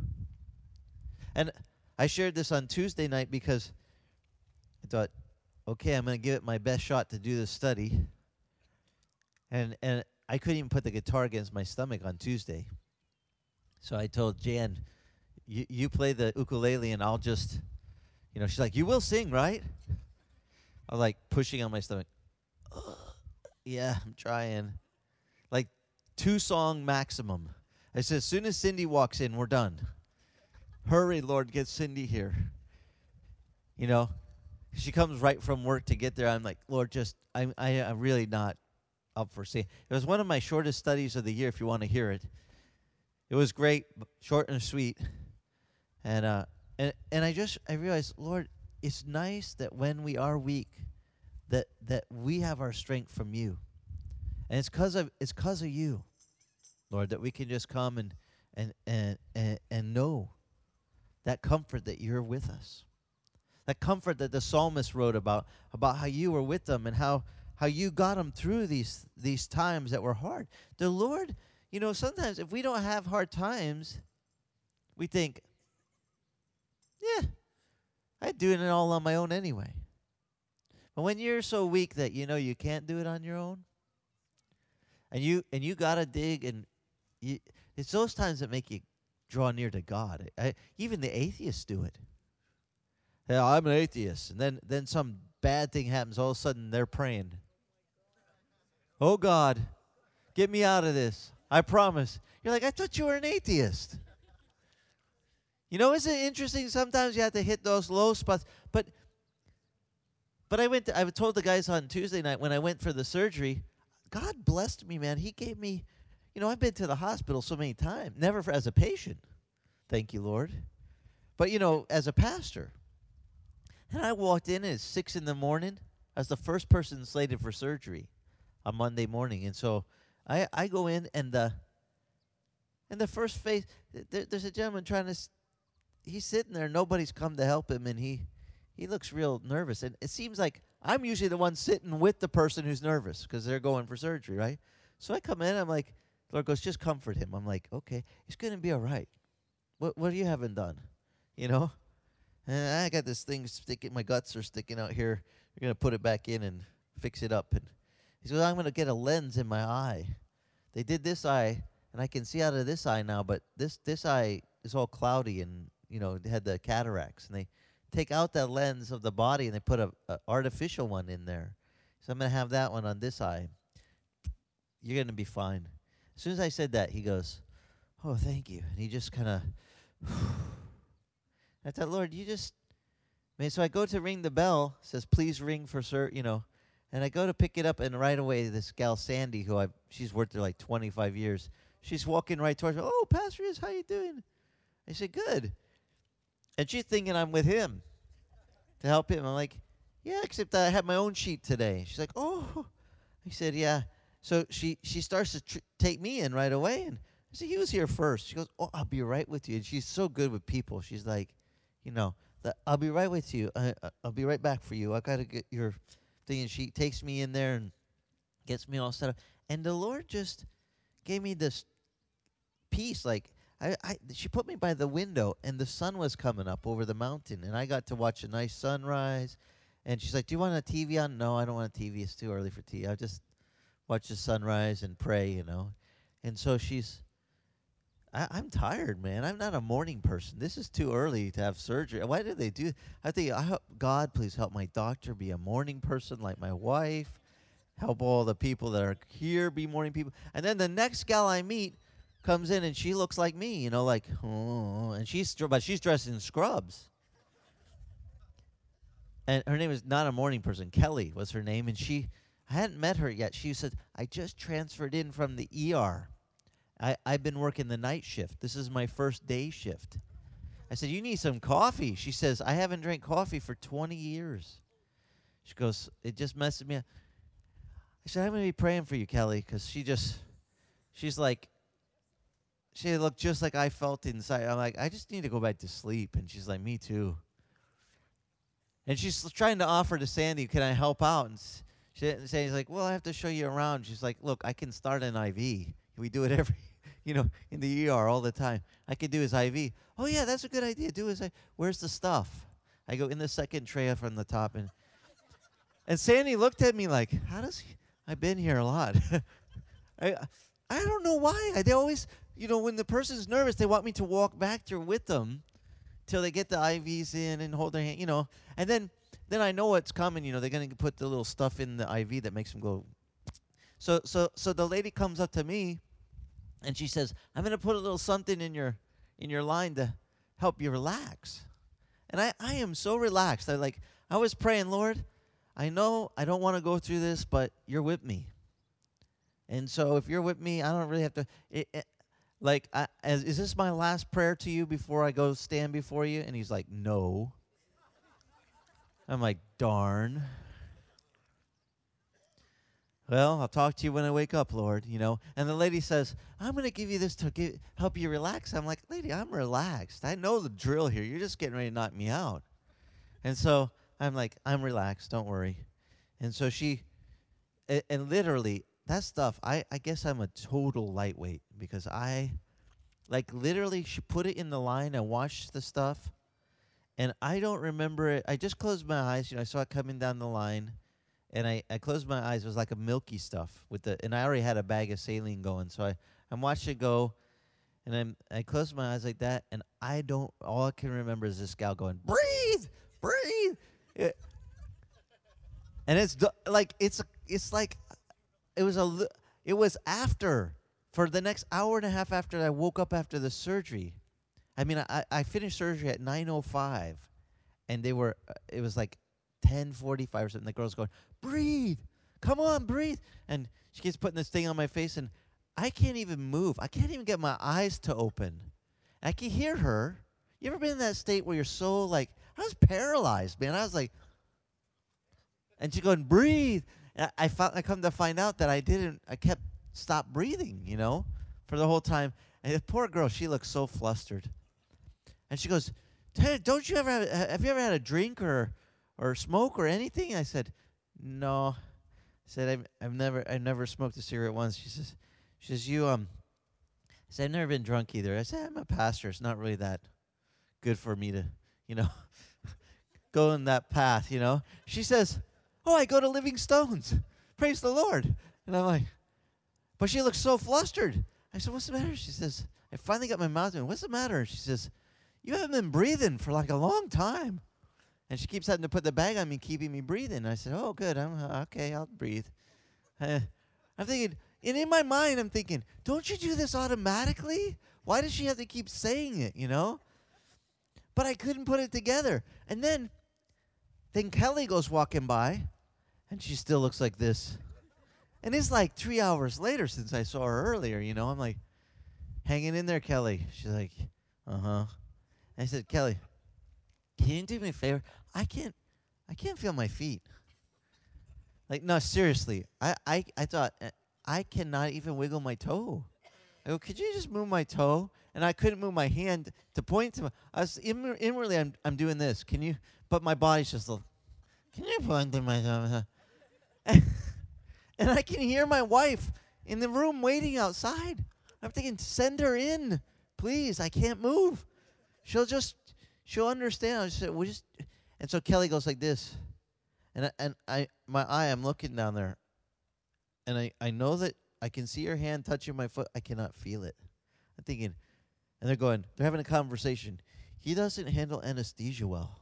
And I shared this on Tuesday night because I thought, okay, I'm going to give it my best shot to do this study. And and I couldn't even put the guitar against my stomach on Tuesday. So I told Jan, you, you play the ukulele and I'll just, you know, she's like, you will sing, right? I'm like pushing on my stomach. yeah, I'm trying. Like two song maximum. I said, as soon as Cindy walks in, we're done. Hurry, Lord, get Cindy here. You know, she comes right from work to get there. I'm like, Lord, just I'm I, am i am really not up for seeing. It was one of my shortest studies of the year. If you want to hear it, it was great, short and sweet, and uh, and and I just I realized, Lord, it's nice that when we are weak, that that we have our strength from you. And it's cause of it's cause of you, Lord, that we can just come and and and and, and know that comfort that you're with us. That comfort that the psalmist wrote about, about how you were with them and how how you got them through these these times that were hard. The Lord, you know, sometimes if we don't have hard times, we think, yeah, I'd do it all on my own anyway. But when you're so weak that you know you can't do it on your own, and you and you gotta dig, and you, it's those times that make you draw near to God. I, even the atheists do it. Yeah, I'm an atheist, and then then some bad thing happens. All of a sudden, they're praying. Oh God, get me out of this. I promise. You're like, I thought you were an atheist. You know, isn't it interesting? Sometimes you have to hit those low spots. But but I went to, I told the guys on Tuesday night when I went for the surgery, God blessed me, man. He gave me, you know, I've been to the hospital so many times, never for, as a patient. Thank you, Lord. But you know, as a pastor. And I walked in at six in the morning. I was the first person slated for surgery on Monday morning. And so I, I go in and the and the first face there, there's a gentleman trying to he's sitting there. Nobody's come to help him, and he he looks real nervous. And it seems like I'm usually the one sitting with the person who's nervous because they're going for surgery, right? So I come in. I'm like, Lord goes, just comfort him. I'm like, okay, it's gonna be all right. What what are you haven't done, you know? And I got this thing sticking. My guts are sticking out here. You're gonna put it back in and fix it up. And he says, I'm gonna get a lens in my eye. They did this eye, and I can see out of this eye now, but this this eye is all cloudy and you know, had the cataracts, and they take out that lens of the body and they put a, a artificial one in there. So I'm gonna have that one on this eye. You're gonna be fine. As soon as I said that, he goes, "Oh, thank you," and he just kind of. I thought, Lord, you just. I mean, so I go to ring the bell. Says, "Please ring for sir," you know, and I go to pick it up, and right away, this gal Sandy, who I she's worked there like 25 years, she's walking right towards me. Oh, Pastor is, how you doing? I said, good. And she's thinking I'm with him to help him. I'm like, yeah, except I have my own sheet today. She's like, oh. I said, yeah. So she she starts to tr- take me in right away, and I said, he was here first. She goes, oh, I'll be right with you. And she's so good with people. She's like, you know, that I'll be right with you. I, I'll be right back for you. I gotta get your thing. And she takes me in there and gets me all set up. And the Lord just gave me this peace. Like I, I, she put me by the window, and the sun was coming up over the mountain, and I got to watch a nice sunrise. And she's like, "Do you want a TV on?" No, I don't want a TV. It's too early for TV. I just watch the sunrise and pray, you know. And so she's. I, I'm tired, man. I'm not a morning person. This is too early to have surgery. Why did they do? I think I hope God, please help my doctor be a morning person like my wife. Help all the people that are here be morning people. And then the next gal I meet comes in and she looks like me, you know, like oh, and she's but she's dressed in scrubs. And her name is not a morning person. Kelly was her name, and she I hadn't met her yet. She said, "I just transferred in from the ER. I I've been working the night shift. This is my first day shift." I said, "You need some coffee." She says, "I haven't drank coffee for 20 years." She goes, "It just messes me up." I said, "I'm gonna be praying for you, Kelly, because she just, she's like, she looked just like I felt inside. I'm like, I just need to go back to sleep. And she's like, me too. And she's trying to offer to Sandy, can I help out? And s- she she's like, well, I have to show you around. She's like, look, I can start an IV. We do it every, (laughs) you know, in the ER all the time. I could do his IV. Oh yeah, that's a good idea. Do his. I- Where's the stuff? I go in the second tray from the top, and and Sandy looked at me like, how does he? I've been here a lot. (laughs) I I don't know why. I- They always, you know, when the person's nervous, they want me to walk back there with them till they get the IVs in and hold their hand, you know. And then then I know what's coming, you know, they're to put the little stuff in the IV that makes them go So so so the lady comes up to me and she says, "I'm going to put a little something in your in your line to help you relax." And I I am so relaxed. I like I was praying, "Lord, I know I don't want to go through this, but you're with me." And so if you're with me, I don't really have to. It, it, like, I, as, is this my last prayer to you before I go stand before you? And he's like, no. I'm like, darn. Well, I'll talk to you when I wake up, Lord, you know. And the lady says, I'm going to give you this to give, help you relax. I'm like, lady, I'm relaxed. I know the drill here. You're just getting ready to knock me out. And so I'm like, I'm relaxed. Don't worry. And so she, and, and literally, that stuff, I, I guess I'm a total lightweight because I, like, literally, she put it in the line. I watched the stuff, and I don't remember it. I just closed my eyes. You know, I saw it coming down the line, and I, I closed my eyes. It was like a milky stuff with the, and I already had a bag of saline going, so I, I'm watching it go, and I'm I closed my eyes like that, and I don't. All I can remember is this gal going, breathe, breathe. And it's like it's it's like it was a it was after for the next hour and a half after I woke up after the surgery. I mean, I I finished surgery at 9:05 and they were uh, it was like 10:45 or something. The girl's going, "Breathe. Come on, breathe." And she keeps putting this thing on my face and I can't even move. I can't even get my eyes to open. I can hear her. You ever been in that state where you're so like I was paralyzed, man. I was like and she's going, breathe. And I, I found I come to find out that I didn't. I kept stop breathing, you know, for the whole time. And the poor girl, she looks so flustered. And she goes, "Ted, don't you ever have, ha- have you ever had a drink or or smoke or anything? I said, no. I said I've I've never I've never smoked a cigarette once. She says, she says you um. I said I've never been drunk either. I said I'm a pastor. It's not really that good for me to, you know, (laughs) go in that path. You know. She says, oh, I go to Living Stones. Praise the Lord. And I'm like, but she looks so flustered. I said, what's the matter? She says, I finally got my mouth moving. What's the matter? She says, you haven't been breathing for like a long time. And she keeps having to put the bag on me, keeping me breathing. I said, oh, good. I'm uh, okay. I'll breathe. Uh, (laughs) I'm thinking, and in my mind, I'm thinking, don't you do this automatically? Why does she have to keep saying it, you know? But I couldn't put it together. And then, then Kelly goes walking by, and she still looks like this. And it's like three hours later since I saw her earlier, you know. I'm like, hanging in there, Kelly. She's like, uh huh. I said, Kelly, can you do me a favor? I can't, I can't feel my feet. Like, no, seriously. I, I, I thought uh, I cannot even wiggle my toe. I go, could you just move my toe? And I couldn't move my hand to point to. My, I was inward, inwardly, I'm, I'm doing this. Can you? But my body's just like, can you point to my toe? (laughs) and I can hear my wife in the room waiting outside. I'm thinking, send her in, please. I can't move. She'll just, she'll understand. I said, we just, and so Kelly goes like this, and I, and I, my eye, I'm looking down there, and I, I know that I can see her hand touching my foot. I cannot feel it. I'm thinking, and they're going, they're having a conversation. He doesn't handle anesthesia well.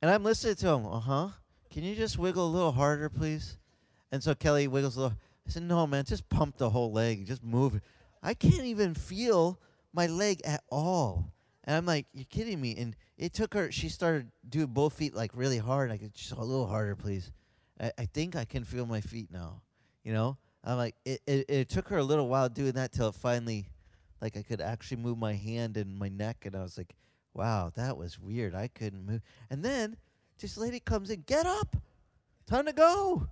and I'm listening to him. Uh huh. Can you just wiggle a little harder, please? And so Kelly wiggles a little. I said, No, man, just pump the whole leg. Just move. I can't even feel my leg at all. And I'm like, You're kidding me. And it took her, she started doing both feet like really hard. I could just a little harder, please. I, I think I can feel my feet now. You know? I'm like, it, it, it took her a little while doing that till finally, like, I could actually move my hand and my neck. And I was like, wow, that was weird. I couldn't move. And then this lady comes in, get up, time to go.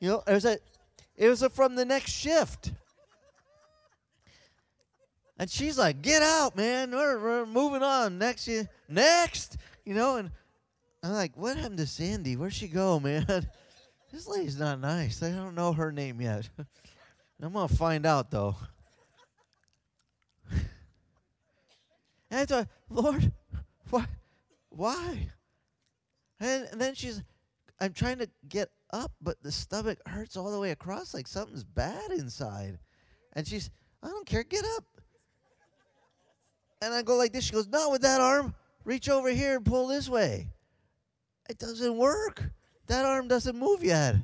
You know, it was a, it was a from the next shift. And she's like, "Get out, man! We're, we're moving on. Next, you, next, you know." And I'm like, "What happened to Sandy? Where'd she go, man? (laughs) this lady's not nice. I don't know her name yet. (laughs) I'm gonna find out though." (laughs) and I thought, Lord, why, why? And, and then she's, I'm trying to get up, but the stomach hurts all the way across, like something's bad inside. And she's, I don't care, get up. And I go like this. She goes, Not with that arm. Reach over here and pull this way. It doesn't work. That arm doesn't move yet.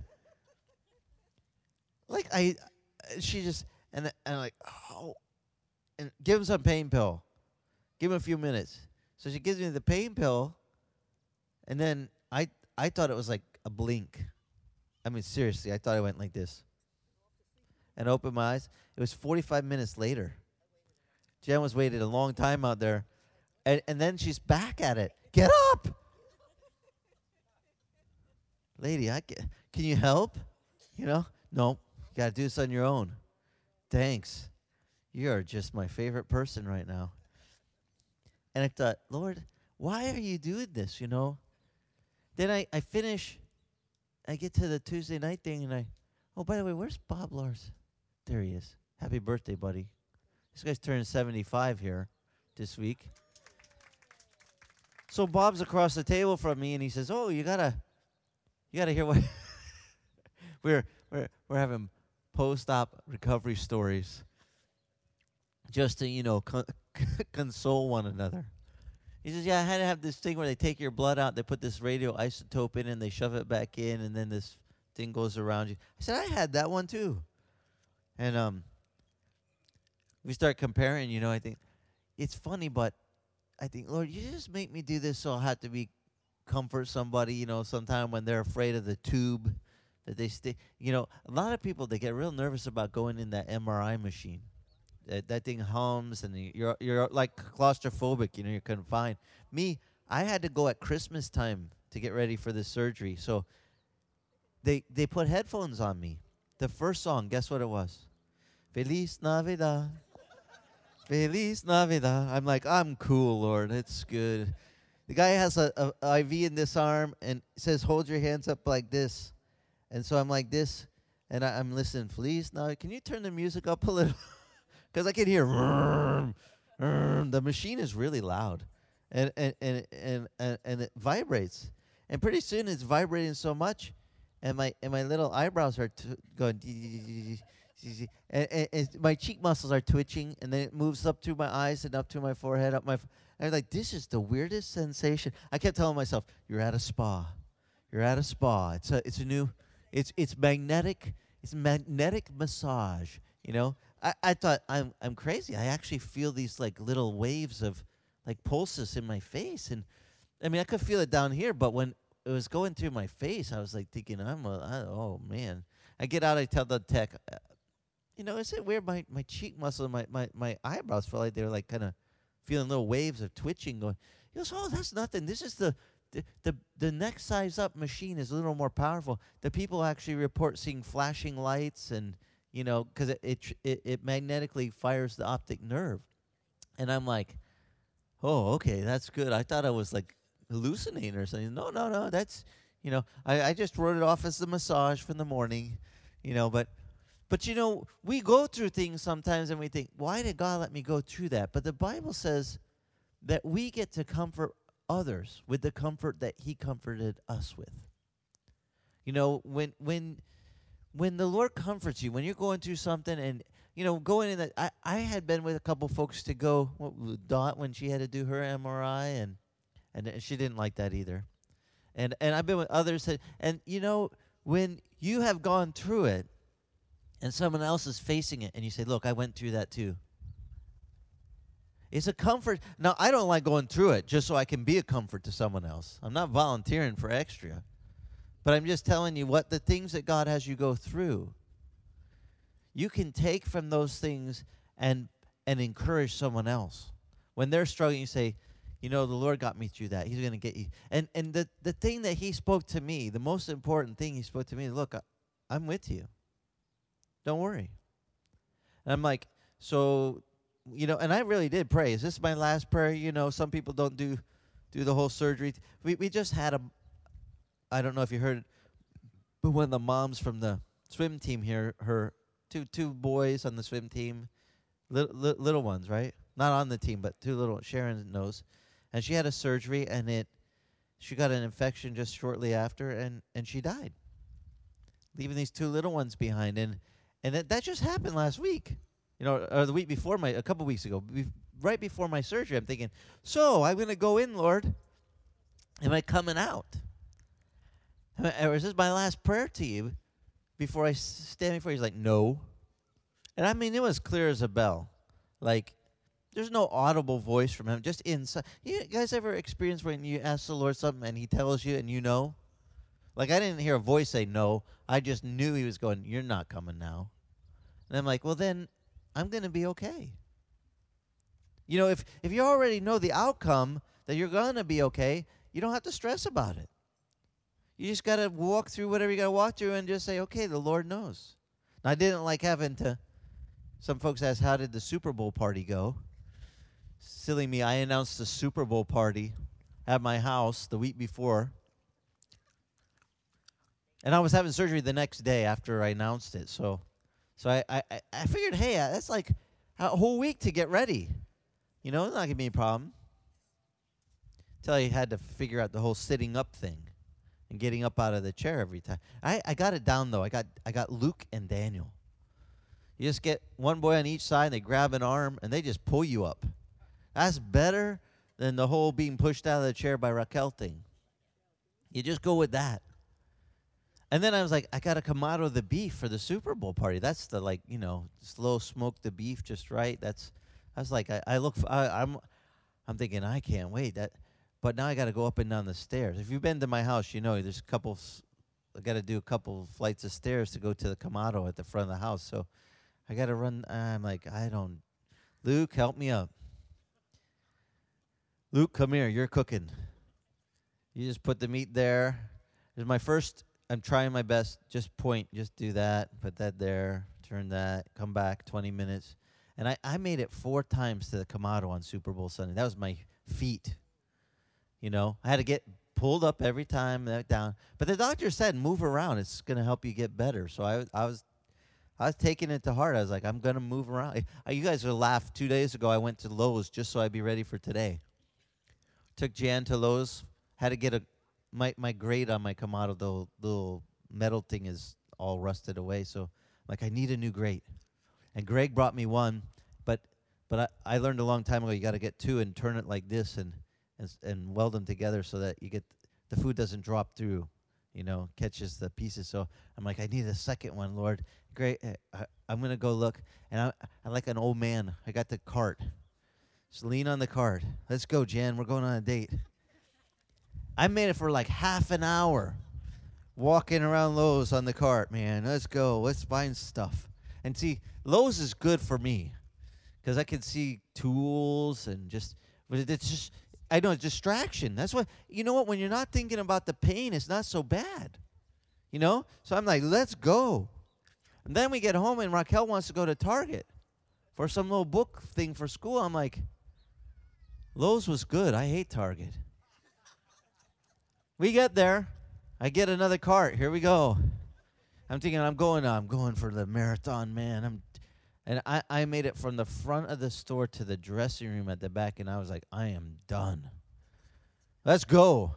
Like I, she just and and I'm like oh, and give him some pain pill. Give him a few minutes. So she gives me the pain pill, and then I I thought it was like a blink. I mean, seriously, I thought I went like this. And opened my eyes. It was 45 minutes later. Jen was waited a long time out there. And, and then she's back at it. Get up! Lady, I can, can you help? You know? No, you got to do this on your own. Thanks. You are just my favorite person right now. And I thought, Lord, why are you doing this, you know? Then I, I finish I get to the Tuesday night thing and I, oh, by the way, where's Bob Lars? There he is. Happy birthday, buddy. This guy's turning 75 here this week. So Bob's across the table from me and he says, "Oh, you gotta, you gotta hear what (laughs) we're we're we're having post-op recovery stories, just to you know con- (laughs) console one another." He says, Yeah, I had to have this thing where they take your blood out, they put this radioisotope in, and they shove it back in, and then this thing goes around you. I said, I had that one too. And um, we start comparing, you know, I think it's funny, but I think, Lord, you just make me do this so I'll have to be comfort somebody, you know, sometime when they're afraid of the tube that they stay. You know, a lot of people, they get real nervous about going in that MRI machine that, that thing hums and you're you're like claustrophobic. You know, you're confined. Me, I had to go at Christmas time to get ready for this surgery. So they they put headphones on me. The first song, guess what it was? Feliz Navidad. Feliz Navidad. Uh, I'm like, I'm cool, Lord. It's good. The guy has a, a IV in this arm and says, hold your hands up like this. And so I'm like this, and I, am listening. Feliz now. Can you turn the music up a little? (laughs) because I can hear the machine is really loud, and and, and and and and it vibrates, and pretty soon it's vibrating so much, and my and my little eyebrows are t- going. (laughs) And, and, and, my cheek muscles are twitching, and then it moves up to my eyes and up to my forehead, up my. I'm like, this is the weirdest sensation. I kept telling myself, "You're at a spa. You're at a spa. It's a, it's a new, it's, it's magnetic. It's magnetic massage. You know, I, I thought I'm I'm crazy. I actually feel these like little waves of like pulses in my face, and I mean I could feel it down here, but when it was going through my face, I was like thinking, I'm a, I, oh man. I get out, I tell the tech, you know, is it weird? My my cheek muscle, my my my eyebrows felt like they were like kind of feeling little waves of twitching going. He goes, oh, that's nothing. This is the the, the the next size up machine is a little more powerful. The people actually report seeing flashing lights and you know because it, it it it magnetically fires the optic nerve, and I'm like, oh, okay, that's good. I thought I was like hallucinating or something. No, no, no. That's you know, I I just wrote it off as the massage from the morning, you know, but. But you know, we go through things sometimes and we think, why did God let me go through that? But the Bible says that we get to comfort others with the comfort that he comforted us with. You know, when when when the Lord comforts you, when you're going through something and you know, going in that I, I had been with a couple folks to go what, Dot when she had to do her MRI and and she didn't like that either. And and I've been with others that, and you know, when you have gone through it and someone else is facing it and you say, Look, I went through that too. It's a comfort. Now, I don't like going through it just so I can be a comfort to someone else. I'm not volunteering for extra. But I'm just telling you what the things that God has you go through. You can take from those things and and encourage someone else. When they're struggling, you say, you know, the Lord got me through that. He's going to get you. And and the the thing that he spoke to me, the most important thing he spoke to me, look, I, I'm with you. Don't worry. And I'm like, so, you know, and I really did pray. Is this my last prayer? You know, some people don't do do the whole surgery. We we just had a I don't know if you heard but one of the moms from the swim team here, her two two boys on the swim team, little, little ones, right? Not on the team, but two little Sharon knows. And she had a surgery and it she got an infection just shortly after and and she died. Leaving these two little ones behind and and that, that just happened last week, you know, or the week before my, a couple weeks ago, be, right before my surgery. I'm thinking, so I'm going to go in, Lord. Am I coming out? or is this my last prayer to you before I stand before you? He's like, no. And I mean, it was clear as a bell. Like, there's no audible voice from him, just inside. You guys ever experience when you ask the Lord something and he tells you and you know? Like, I didn't hear a voice say no. I just knew he was going, You're not coming now. And I'm like, well, then I'm going to be okay. You know, if, if you already know the outcome that you're going to be okay, you don't have to stress about it. You just got to walk through whatever you got to walk through and just say, okay, the Lord knows. Now, I didn't like having to. Some folks ask, how did the Super Bowl party go? Silly me, I announced the Super Bowl party at my house the week before. And I was having surgery the next day after I announced it. So so I, I, I figured, hey, uh, that's like a whole week to get ready. You know, it's not going to be a problem. Until I had to figure out the whole sitting up thing and getting up out of the chair every time. I, I got it down, though. I got, I got Luke and Daniel. You just get one boy on each side, and they grab an arm, and they just pull you up. That's better than the whole being pushed out of the chair by Raquel thing. You just go with that. And then I was like, I got to come out of the beef for the Super Bowl party. That's the like, you know, slow smoke the beef just right. That's, I was like, I, I look, for, I, I'm, I'm thinking, I can't wait. That, but now I got to go up and down the stairs. If you've been to my house, you know there's a couple. I got to do a couple flights of stairs to go to the Kamado at the front of the house. So I got to run. I'm like, I don't. Luke, help me up. Luke, come here. You're cooking. You just put the meat there. It's my first I'm trying my best. Just point, just do that, put that there, turn that, come back 20 minutes. And I, I made it four times to the Kamado on Super Bowl Sunday. That was my feat. You know, I had to get pulled up every time, down. But the doctor said, move around. It's going to help you get better. So I, I was I was taking it to heart. I was like, I'm going to move around. You guys will laugh. Two days ago, I went to Lowe's just so I'd be ready for today. Took Jan to Lowe's, had to get a my my grate on my Kamado, the little metal thing is all rusted away. So, like, I need a new grate. And Greg brought me one, but but I, I learned a long time ago you got to get two and turn it like this and, and and weld them together so that you get the food doesn't drop through, you know, catches the pieces. So I'm like, I need a second one, Lord. Great, eh, I, I'm gonna go look, and I I like an old man. I got the cart. Just lean on the cart. Let's go, Jan. We're going on a date. I made it for like half an hour walking around Lowe's on the cart, man. Let's go. Let's find stuff. And see, Lowe's is good for me because I can see tools and just, but it's just, I know, distraction. That's what, you know what, when you're not thinking about the pain, it's not so bad. You know? So I'm like, let's go. And then we get home and Raquel wants to go to Target for some little book thing for school. I'm like, Lowe's was good. I hate Target. We get there. I get another cart. Here we go. I'm thinking I'm going I'm going for the marathon, man. I'm and I, I made it from the front of the store to the dressing room at the back and I was like, I am done. Let's go.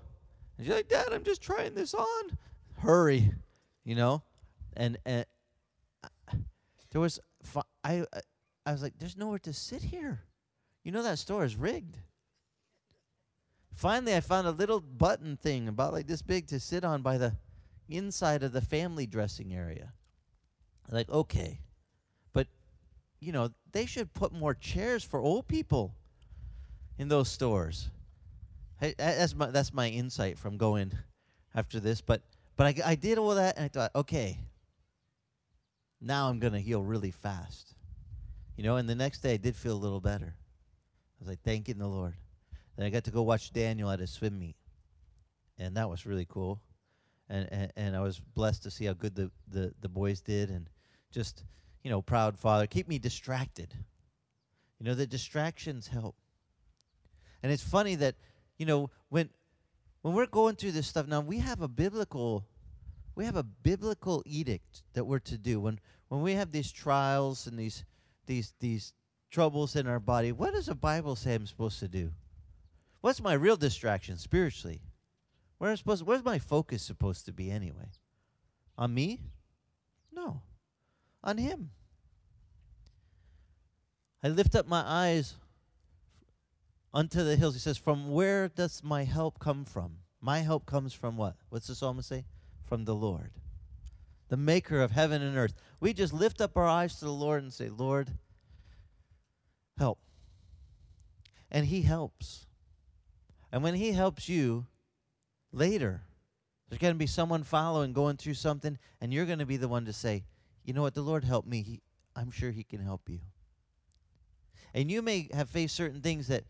And she's like, Dad, I'm just trying this on. Hurry. You know? And and there was I- I was like, there's nowhere to sit here. You know that store is rigged. Finally, I found a little button thing about like this big to sit on by the inside of the family dressing area. Like, okay. But, you know, they should put more chairs for old people in those stores. Tha- that's my that's my insight from going after this. But but I, I did all that and I thought, okay, now I'm gonna heal really fast. You know, and the next day I did feel a little better. I was like, thanking the Lord. Then I got to go watch Daniel at his swim meet, and that was really cool. And and, and I was blessed to see how good the, the the boys did, and just you know, proud father. Keep me distracted. You know, the distractions help. And it's funny that you know when when we're going through this stuff now, we have a biblical we have a biblical edict that we're to do when when we have these trials and these these these troubles in our body. What does the Bible say I'm supposed to do? What's my real distraction spiritually? Where am supposed where's my focus supposed to be anyway? On me? No. On him. I lift up my eyes unto the hills. He says, From where does my help come from? My help comes from what? What's the psalmist say? From the Lord, the maker of heaven and earth. We just lift up our eyes to the Lord and say, Lord, help. And he helps. And when he helps you later, there's going to be someone following, going through something, and you're going to be the one to say, you know what, the Lord helped me. He, I'm sure he can help you. And you may have faced certain things that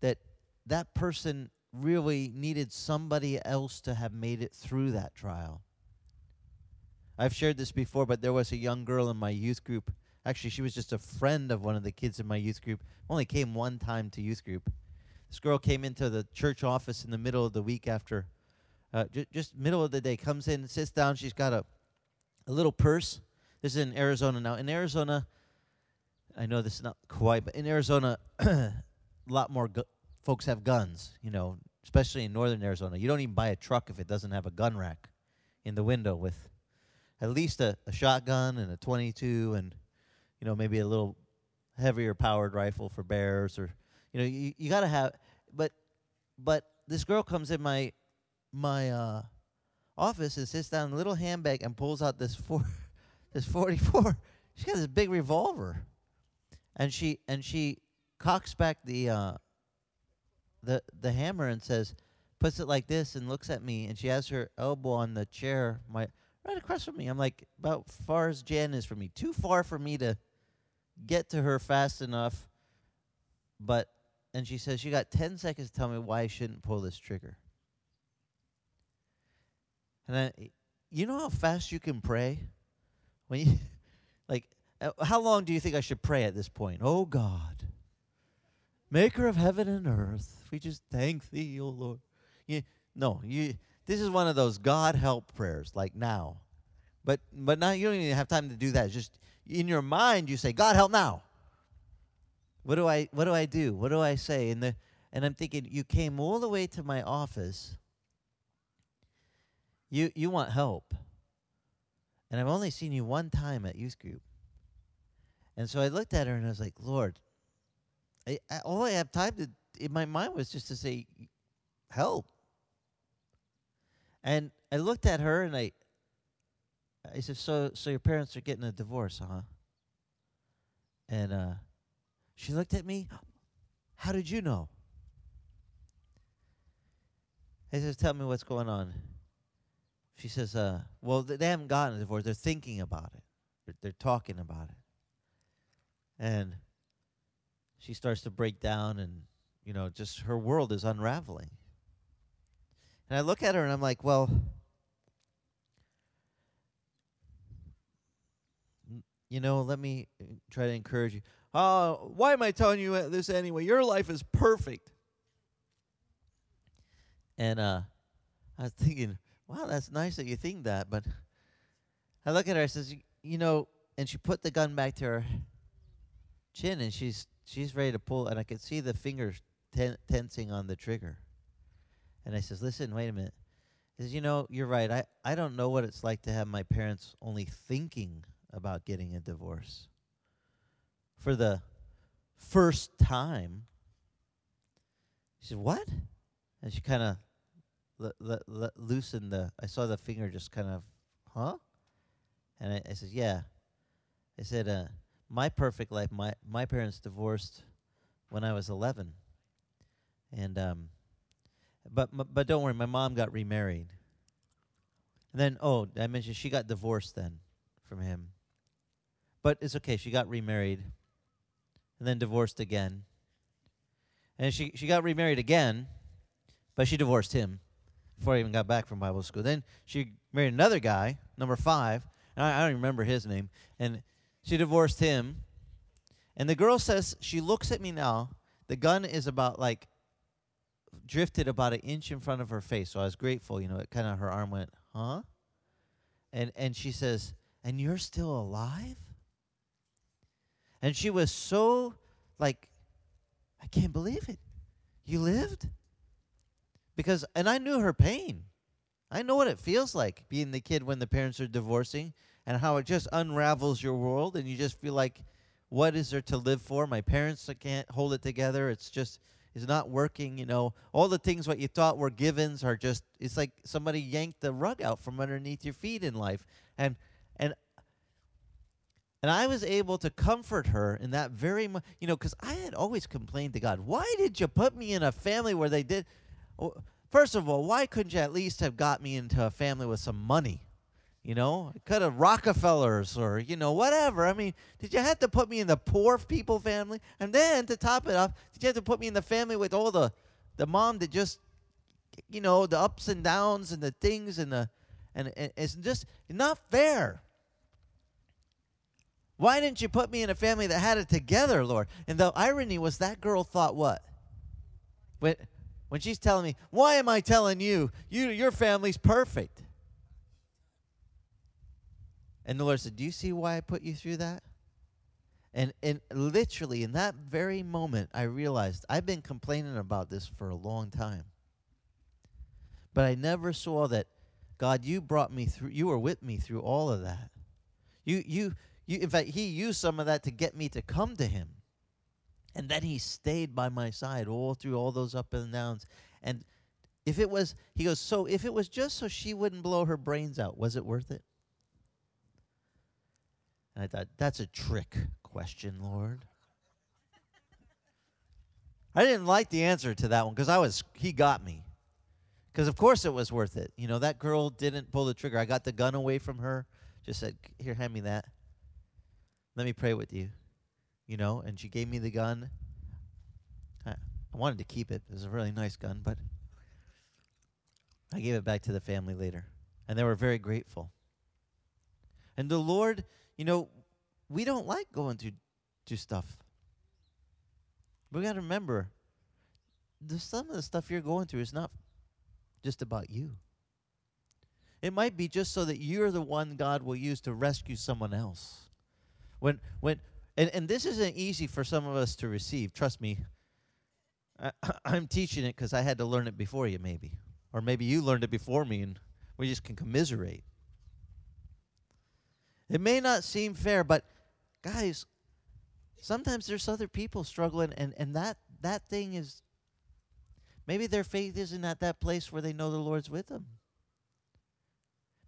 that that person really needed somebody else to have made it through that trial. I've shared this before, but there was a young girl in my youth group. Actually, she was just a friend of one of the kids in my youth group. Only came one time to youth group. This girl came into the church office in the middle of the week after, uh, ju- just middle of the day. Comes in, sits down. She's got a, a little purse. This is in Arizona now. In Arizona, I know this is not quite, but in Arizona, (clears throat) a lot more gu- folks have guns. You know, especially in northern Arizona. You don't even buy a truck if it doesn't have a gun rack in the window with at least a, a shotgun and a 22 and you know maybe a little heavier powered rifle for bears or you know you, you got to have but but this girl comes in my my uh office and sits down in a little handbag and pulls out this four (laughs) this 44 she's got this big revolver. And she and she cocks back the uh the the hammer and says puts it like this and looks at me. And she has her elbow on the chair my right across from me. I'm like about far as jan is from me. Too far for me to get to her fast enough. But and she says you got 10 seconds to tell me why i shouldn't pull this trigger. And I, you know how fast you can pray? When you (laughs) like uh, how long do you think i should pray at this point? Oh god. Maker of heaven and earth we just thank thee o lord. You, no you this is one of those god help prayers like now. But but now you don't even have time to do that. It's just in your mind you say god help now what do i what do i do? What do i say? And the and i'm thinking you came all the way to my office. You you want help. And i've only seen you one time at youth group. And so i looked at her and i was like lord I, I, all i have time to in my mind was just to say help. And i looked at her and i i said so so your parents are getting a divorce huh? And uh she looked at me how did you know? I says tell me what's going on. She says uh well they haven't gotten a divorce. They're thinking about it. They're, they're talking about it. And she starts to break down and you know just her world is unraveling. And i look at her and i'm like well you know let me uh, try to encourage you uh, why am i telling you this anyway? Your life is perfect. And uh, i was thinking wow that's nice that you think that but i look at her i says you know and she put the gun back to her chin and she's she's ready to pull and i could see the fingers ten- tensing on the trigger. And i says listen wait a minute. I says you know you're right. I i don't know what it's like to have my parents only thinking about getting a divorce for the first time. She said what? And she kind of le- le- le- loosened the i saw the finger just kind of huh? And i, I said yeah. I said uh my perfect life my my parents divorced when i was 11 and um but but don't worry my mom got remarried. And then oh i mentioned she got divorced then from him. But it's okay she got remarried and then divorced again and she she got remarried again but she divorced him before i even got back from bible school then she married another guy number five and i, I don't remember his name and she divorced him. And the girl says, she looks at me now. The gun is about like drifted about an inch in front of her face. So I was grateful, you know, it kind of her arm went, huh? And and she says, and you're still alive? And she was so like, I can't believe it. You lived? Because and I knew her pain. I know what it feels like being the kid when the parents are divorcing and how it just unravels your world and you just feel like what is there to live for my parents can't hold it together it's just it's not working you know all the things what you thought were givens are just it's like somebody yanked the rug out from underneath your feet in life and and and I was able to comfort her in that very, much, you know, because I had always complained to God, why did you put me in a family where they did? Oh, First of all, why couldn't you at least have got me into a family with some money? You know, could have Rockefellers or you know whatever. I mean, did you have to put me in the poor people family? And then to top it off, did you have to put me in the family with all the the mom that just you know the ups and downs and the things and the and, and it's just not fair. Why didn't you put me in a family that had it together, Lord? And the irony was that girl thought what? When when she's telling me, "Why am I telling you? You your family's perfect." And the Lord said, "Do you see why I put you through that?" And and literally in that very moment, I realized I've been complaining about this for a long time. But I never saw that God, you brought me through you were with me through all of that. You you you in fact he used some of that to get me to come to him. And then he stayed by my side all through all those up and downs. And if it was he goes, so if it was just so she wouldn't blow her brains out, was it worth it? And I thought, that's a trick question, Lord. I didn't like the answer to that one because I was he got me. Because of course it was worth it. You know, that girl didn't pull the trigger. I got the gun away from her, just said, Here, hand me that. Let me pray with you. You know, and she gave me the gun. I, wanted to keep it. It was a really nice gun, but I gave it back to the family later. And they were very grateful. And the Lord, you know, we don't like going through, through stuff. We got to remember, the, some of the stuff you're going through is not just about you. It might be just so that you're the one God will use to rescue someone else. When when and, and this isn't easy for some of us to receive. Trust me. I, (coughs) I'm teaching it because I had to learn it before you, maybe, or maybe you learned it before me, and we just can commiserate. It may not seem fair, but guys, sometimes there's other people struggling, and and that that thing is Maybe their faith isn't at that place where they know the Lord's with them.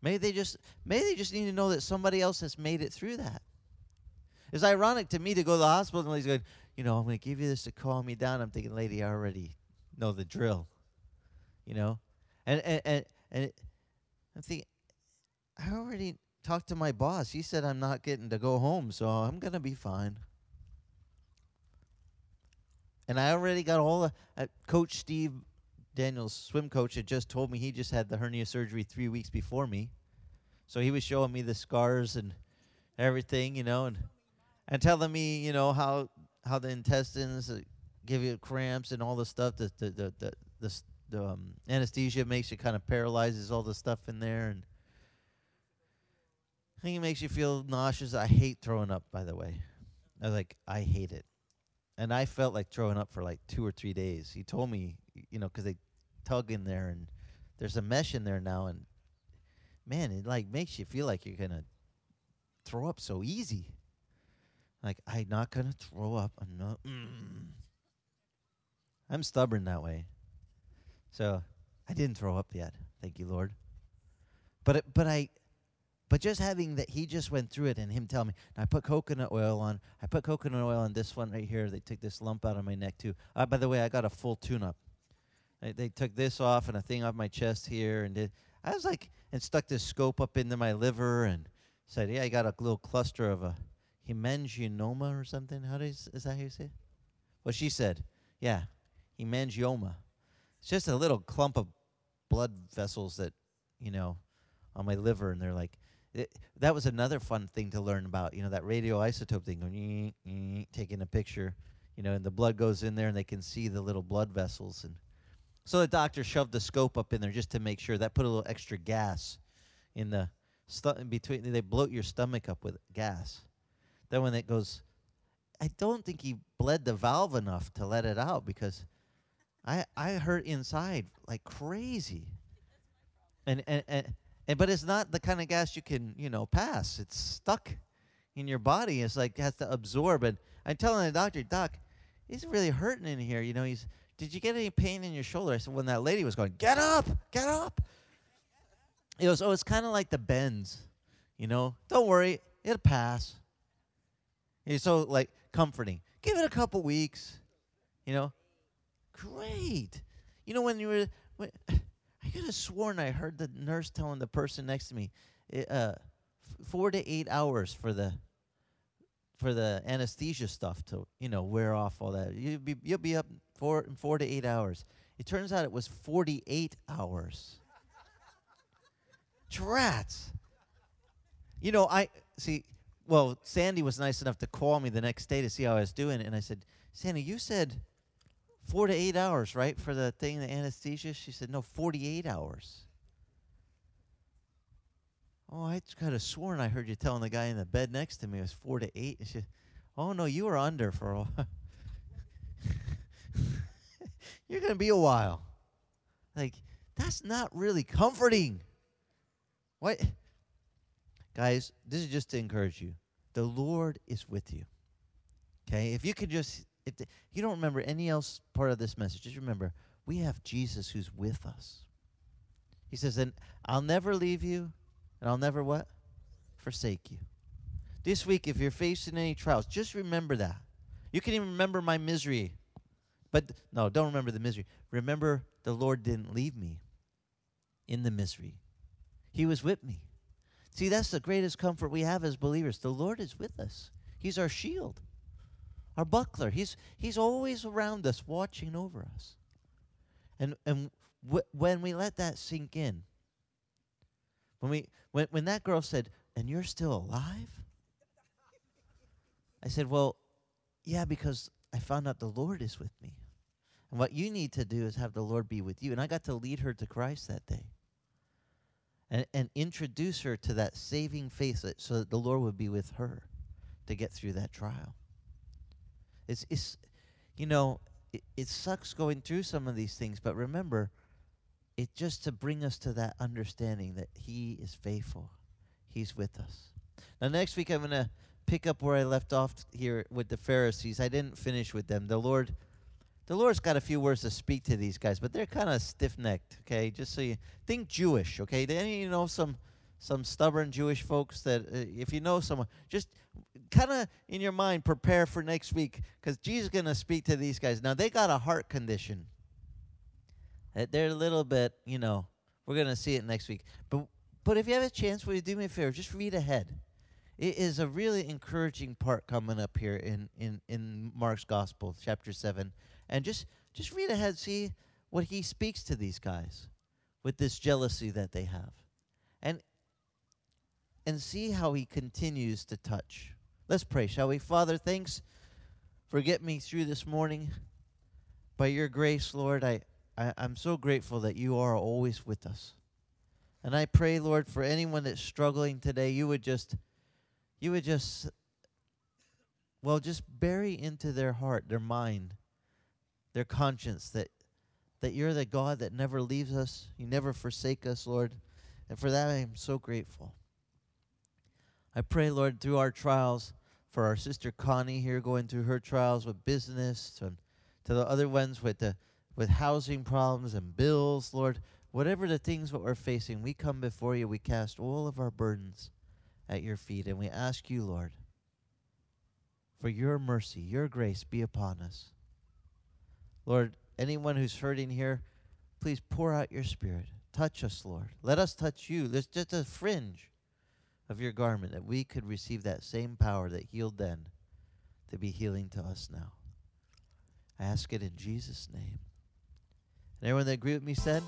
Maybe they just maybe they just need to know that somebody else has made it through that. It's ironic to me to go to the hospital and he's going, you know, I'm going to give you this to calm me down. I'm thinking, lady, I already know the drill. You know, and and and, and I'm thinking, I already talked to my boss. He said I'm not getting to go home, so I'm going to be fine. And I already got all the uh, Coach Steve Daniels, swim coach, had just told me he just had the hernia surgery three weeks before me. So he was showing me the scars and everything, you know, and and telling me, you know, how how the intestines uh, give you cramps and all the stuff. that the the the, the, the um, anesthesia makes you kind of paralyzes all the stuff in there, and I think it makes you feel nauseous. I hate throwing up, by the way. I was like, I hate it, and I felt like throwing up for like two or three days. He told me, you know, 'cause they tug in there and there's a mesh in there now, and man, it like makes you feel like you're gonna throw up so easy. Like I'm not gonna throw up. I'm not. Mm. I'm stubborn that way, so I didn't throw up yet. Thank you, Lord. But but I, but just having that he just went through it and him telling me, I put coconut oil on. I put coconut oil on this one right here. They took this lump out of my neck too. Uh, by the way, I got a full tune-up. They, they took this off and a thing off my chest here, and did, I was like, and stuck this scope up into my liver and said, yeah, I got a little cluster of a hemangioma or something. How does is that how you say it? Well, she said, yeah, hemangioma. It's just a little clump of blood vessels that, you know, on my liver, and they're like, it, that was another fun thing to learn about. You know, that radioisotope thing, taking a picture, you know, and the blood goes in there, and they can see the little blood vessels, and so the doctor shoved the scope up in there just to make sure. That put a little extra gas in the stu- in between. They bloat your stomach up with gas. Then when it goes, I don't think he bled the valve enough to let it out because I I hurt inside like crazy. And and and, and but it's not the kind of gas you can you know pass. It's stuck in your body. It's like has to absorb. And I'm telling the doctor, Doc, he's really hurting in here. You know, he's. Did you get any pain in your shoulder? I said, when that lady was going, get up, get up. It was, oh, it's kind of like the bends, you know. Don't worry, it'll pass. He's so like comforting. Give it a couple weeks, you know. Great. You know when you were, when, (sighs) I could have sworn I heard the nurse telling the person next to me, eh, uh, f- four to eight hours for the for the anesthesia stuff to you know wear off all that. You'll be you'll be up four four to eight hours. It turns out it was forty eight hours. Drats. You know, I see. Well, Sandy was nice enough to call me the next day to see how I was doing, and I said, "Sandy, you said four to eight hours, right, for the thing, the anesthesia?" She said, "No, forty-eight hours." Oh, I could have sworn I heard you telling the guy in the bed next to me it was four to eight. And she, oh no, you were under for a while. (laughs) You're gonna be a while. Like that's not really comforting. What, guys? This is just to encourage you. The Lord is with you. Okay, if you could just, if the, you don't remember any else part of this message, just remember we have Jesus who's with us. He says, "And I'll never leave you." and I'll never what? Forsake you. This week, if you're facing any trials, just remember that. You can even remember my misery. But no, don't remember the misery. Remember the Lord didn't leave me in the misery. He was with me. See, that's the greatest comfort we have as believers. The Lord is with us. He's our shield, our buckler. He's He's always around us, watching over us. And and wh- when we let that sink in, when we when when that girl said, "And you're still alive?" I said, "Well, yeah, because I found out the Lord is with me. And what you need to do is have the Lord be with you." And I got to lead her to Christ that day. And and introduce her to that saving faith that, so that the Lord would be with her to get through that trial. It's it's you know, it, it sucks going through some of these things, but remember, it just to bring us to that understanding that he is faithful. He's with us. Now next week i'm going to pick up where i left off here with the pharisees. I didn't finish with them. The lord the lord's got a few words to speak to these guys but they're kind of stiff-necked okay just so you think jewish okay any you know some some stubborn jewish folks that uh, if you know someone just kind of in your mind prepare for next week because jesus is going to speak to these guys now they got a heart condition uh, They're a little bit, you know, we're going to see it next week. But but if you have a chance, will you do me a favor? Just read ahead. It is a really encouraging part coming up here in, in, in Mark's Gospel, chapter 7. And just just read ahead, see what he speaks to these guys with this jealousy that they have. And and see how he continues to touch. Let's pray, shall we? Father, thanks for getting me through this morning. By your grace, Lord, I, I, I'm so grateful that you are always with us. And I pray, Lord, for anyone that's struggling today, you would just you would just well, just bury into their heart, their mind, their conscience that that you're the God that never leaves us, you never forsake us, Lord. And for that I am so grateful. I pray, Lord, through our trials, for our sister Connie here going through her trials with business, and to the other ones with the with housing problems and bills, Lord, whatever the things that we're facing, we come before you, we cast all of our burdens at your feet, and we ask you, Lord, for your mercy, your grace be upon us. Lord, anyone who's hurting here, please pour out your spirit. Touch us, Lord. Let us touch you. There's just a fringe of your garment that we could receive that same power that healed then to be healing to us now. I ask it in Jesus' name. And everyone that agree with me said,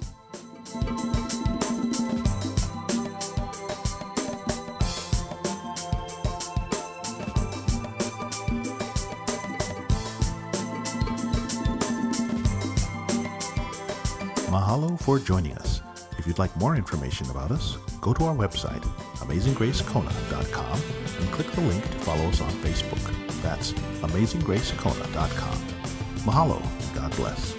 Mahalo for joining us. If you'd like more information about us, go to our website, amazinggracekona.com, and click the link to follow us on Facebook. That's amazinggracekona.com. Mahalo. God bless.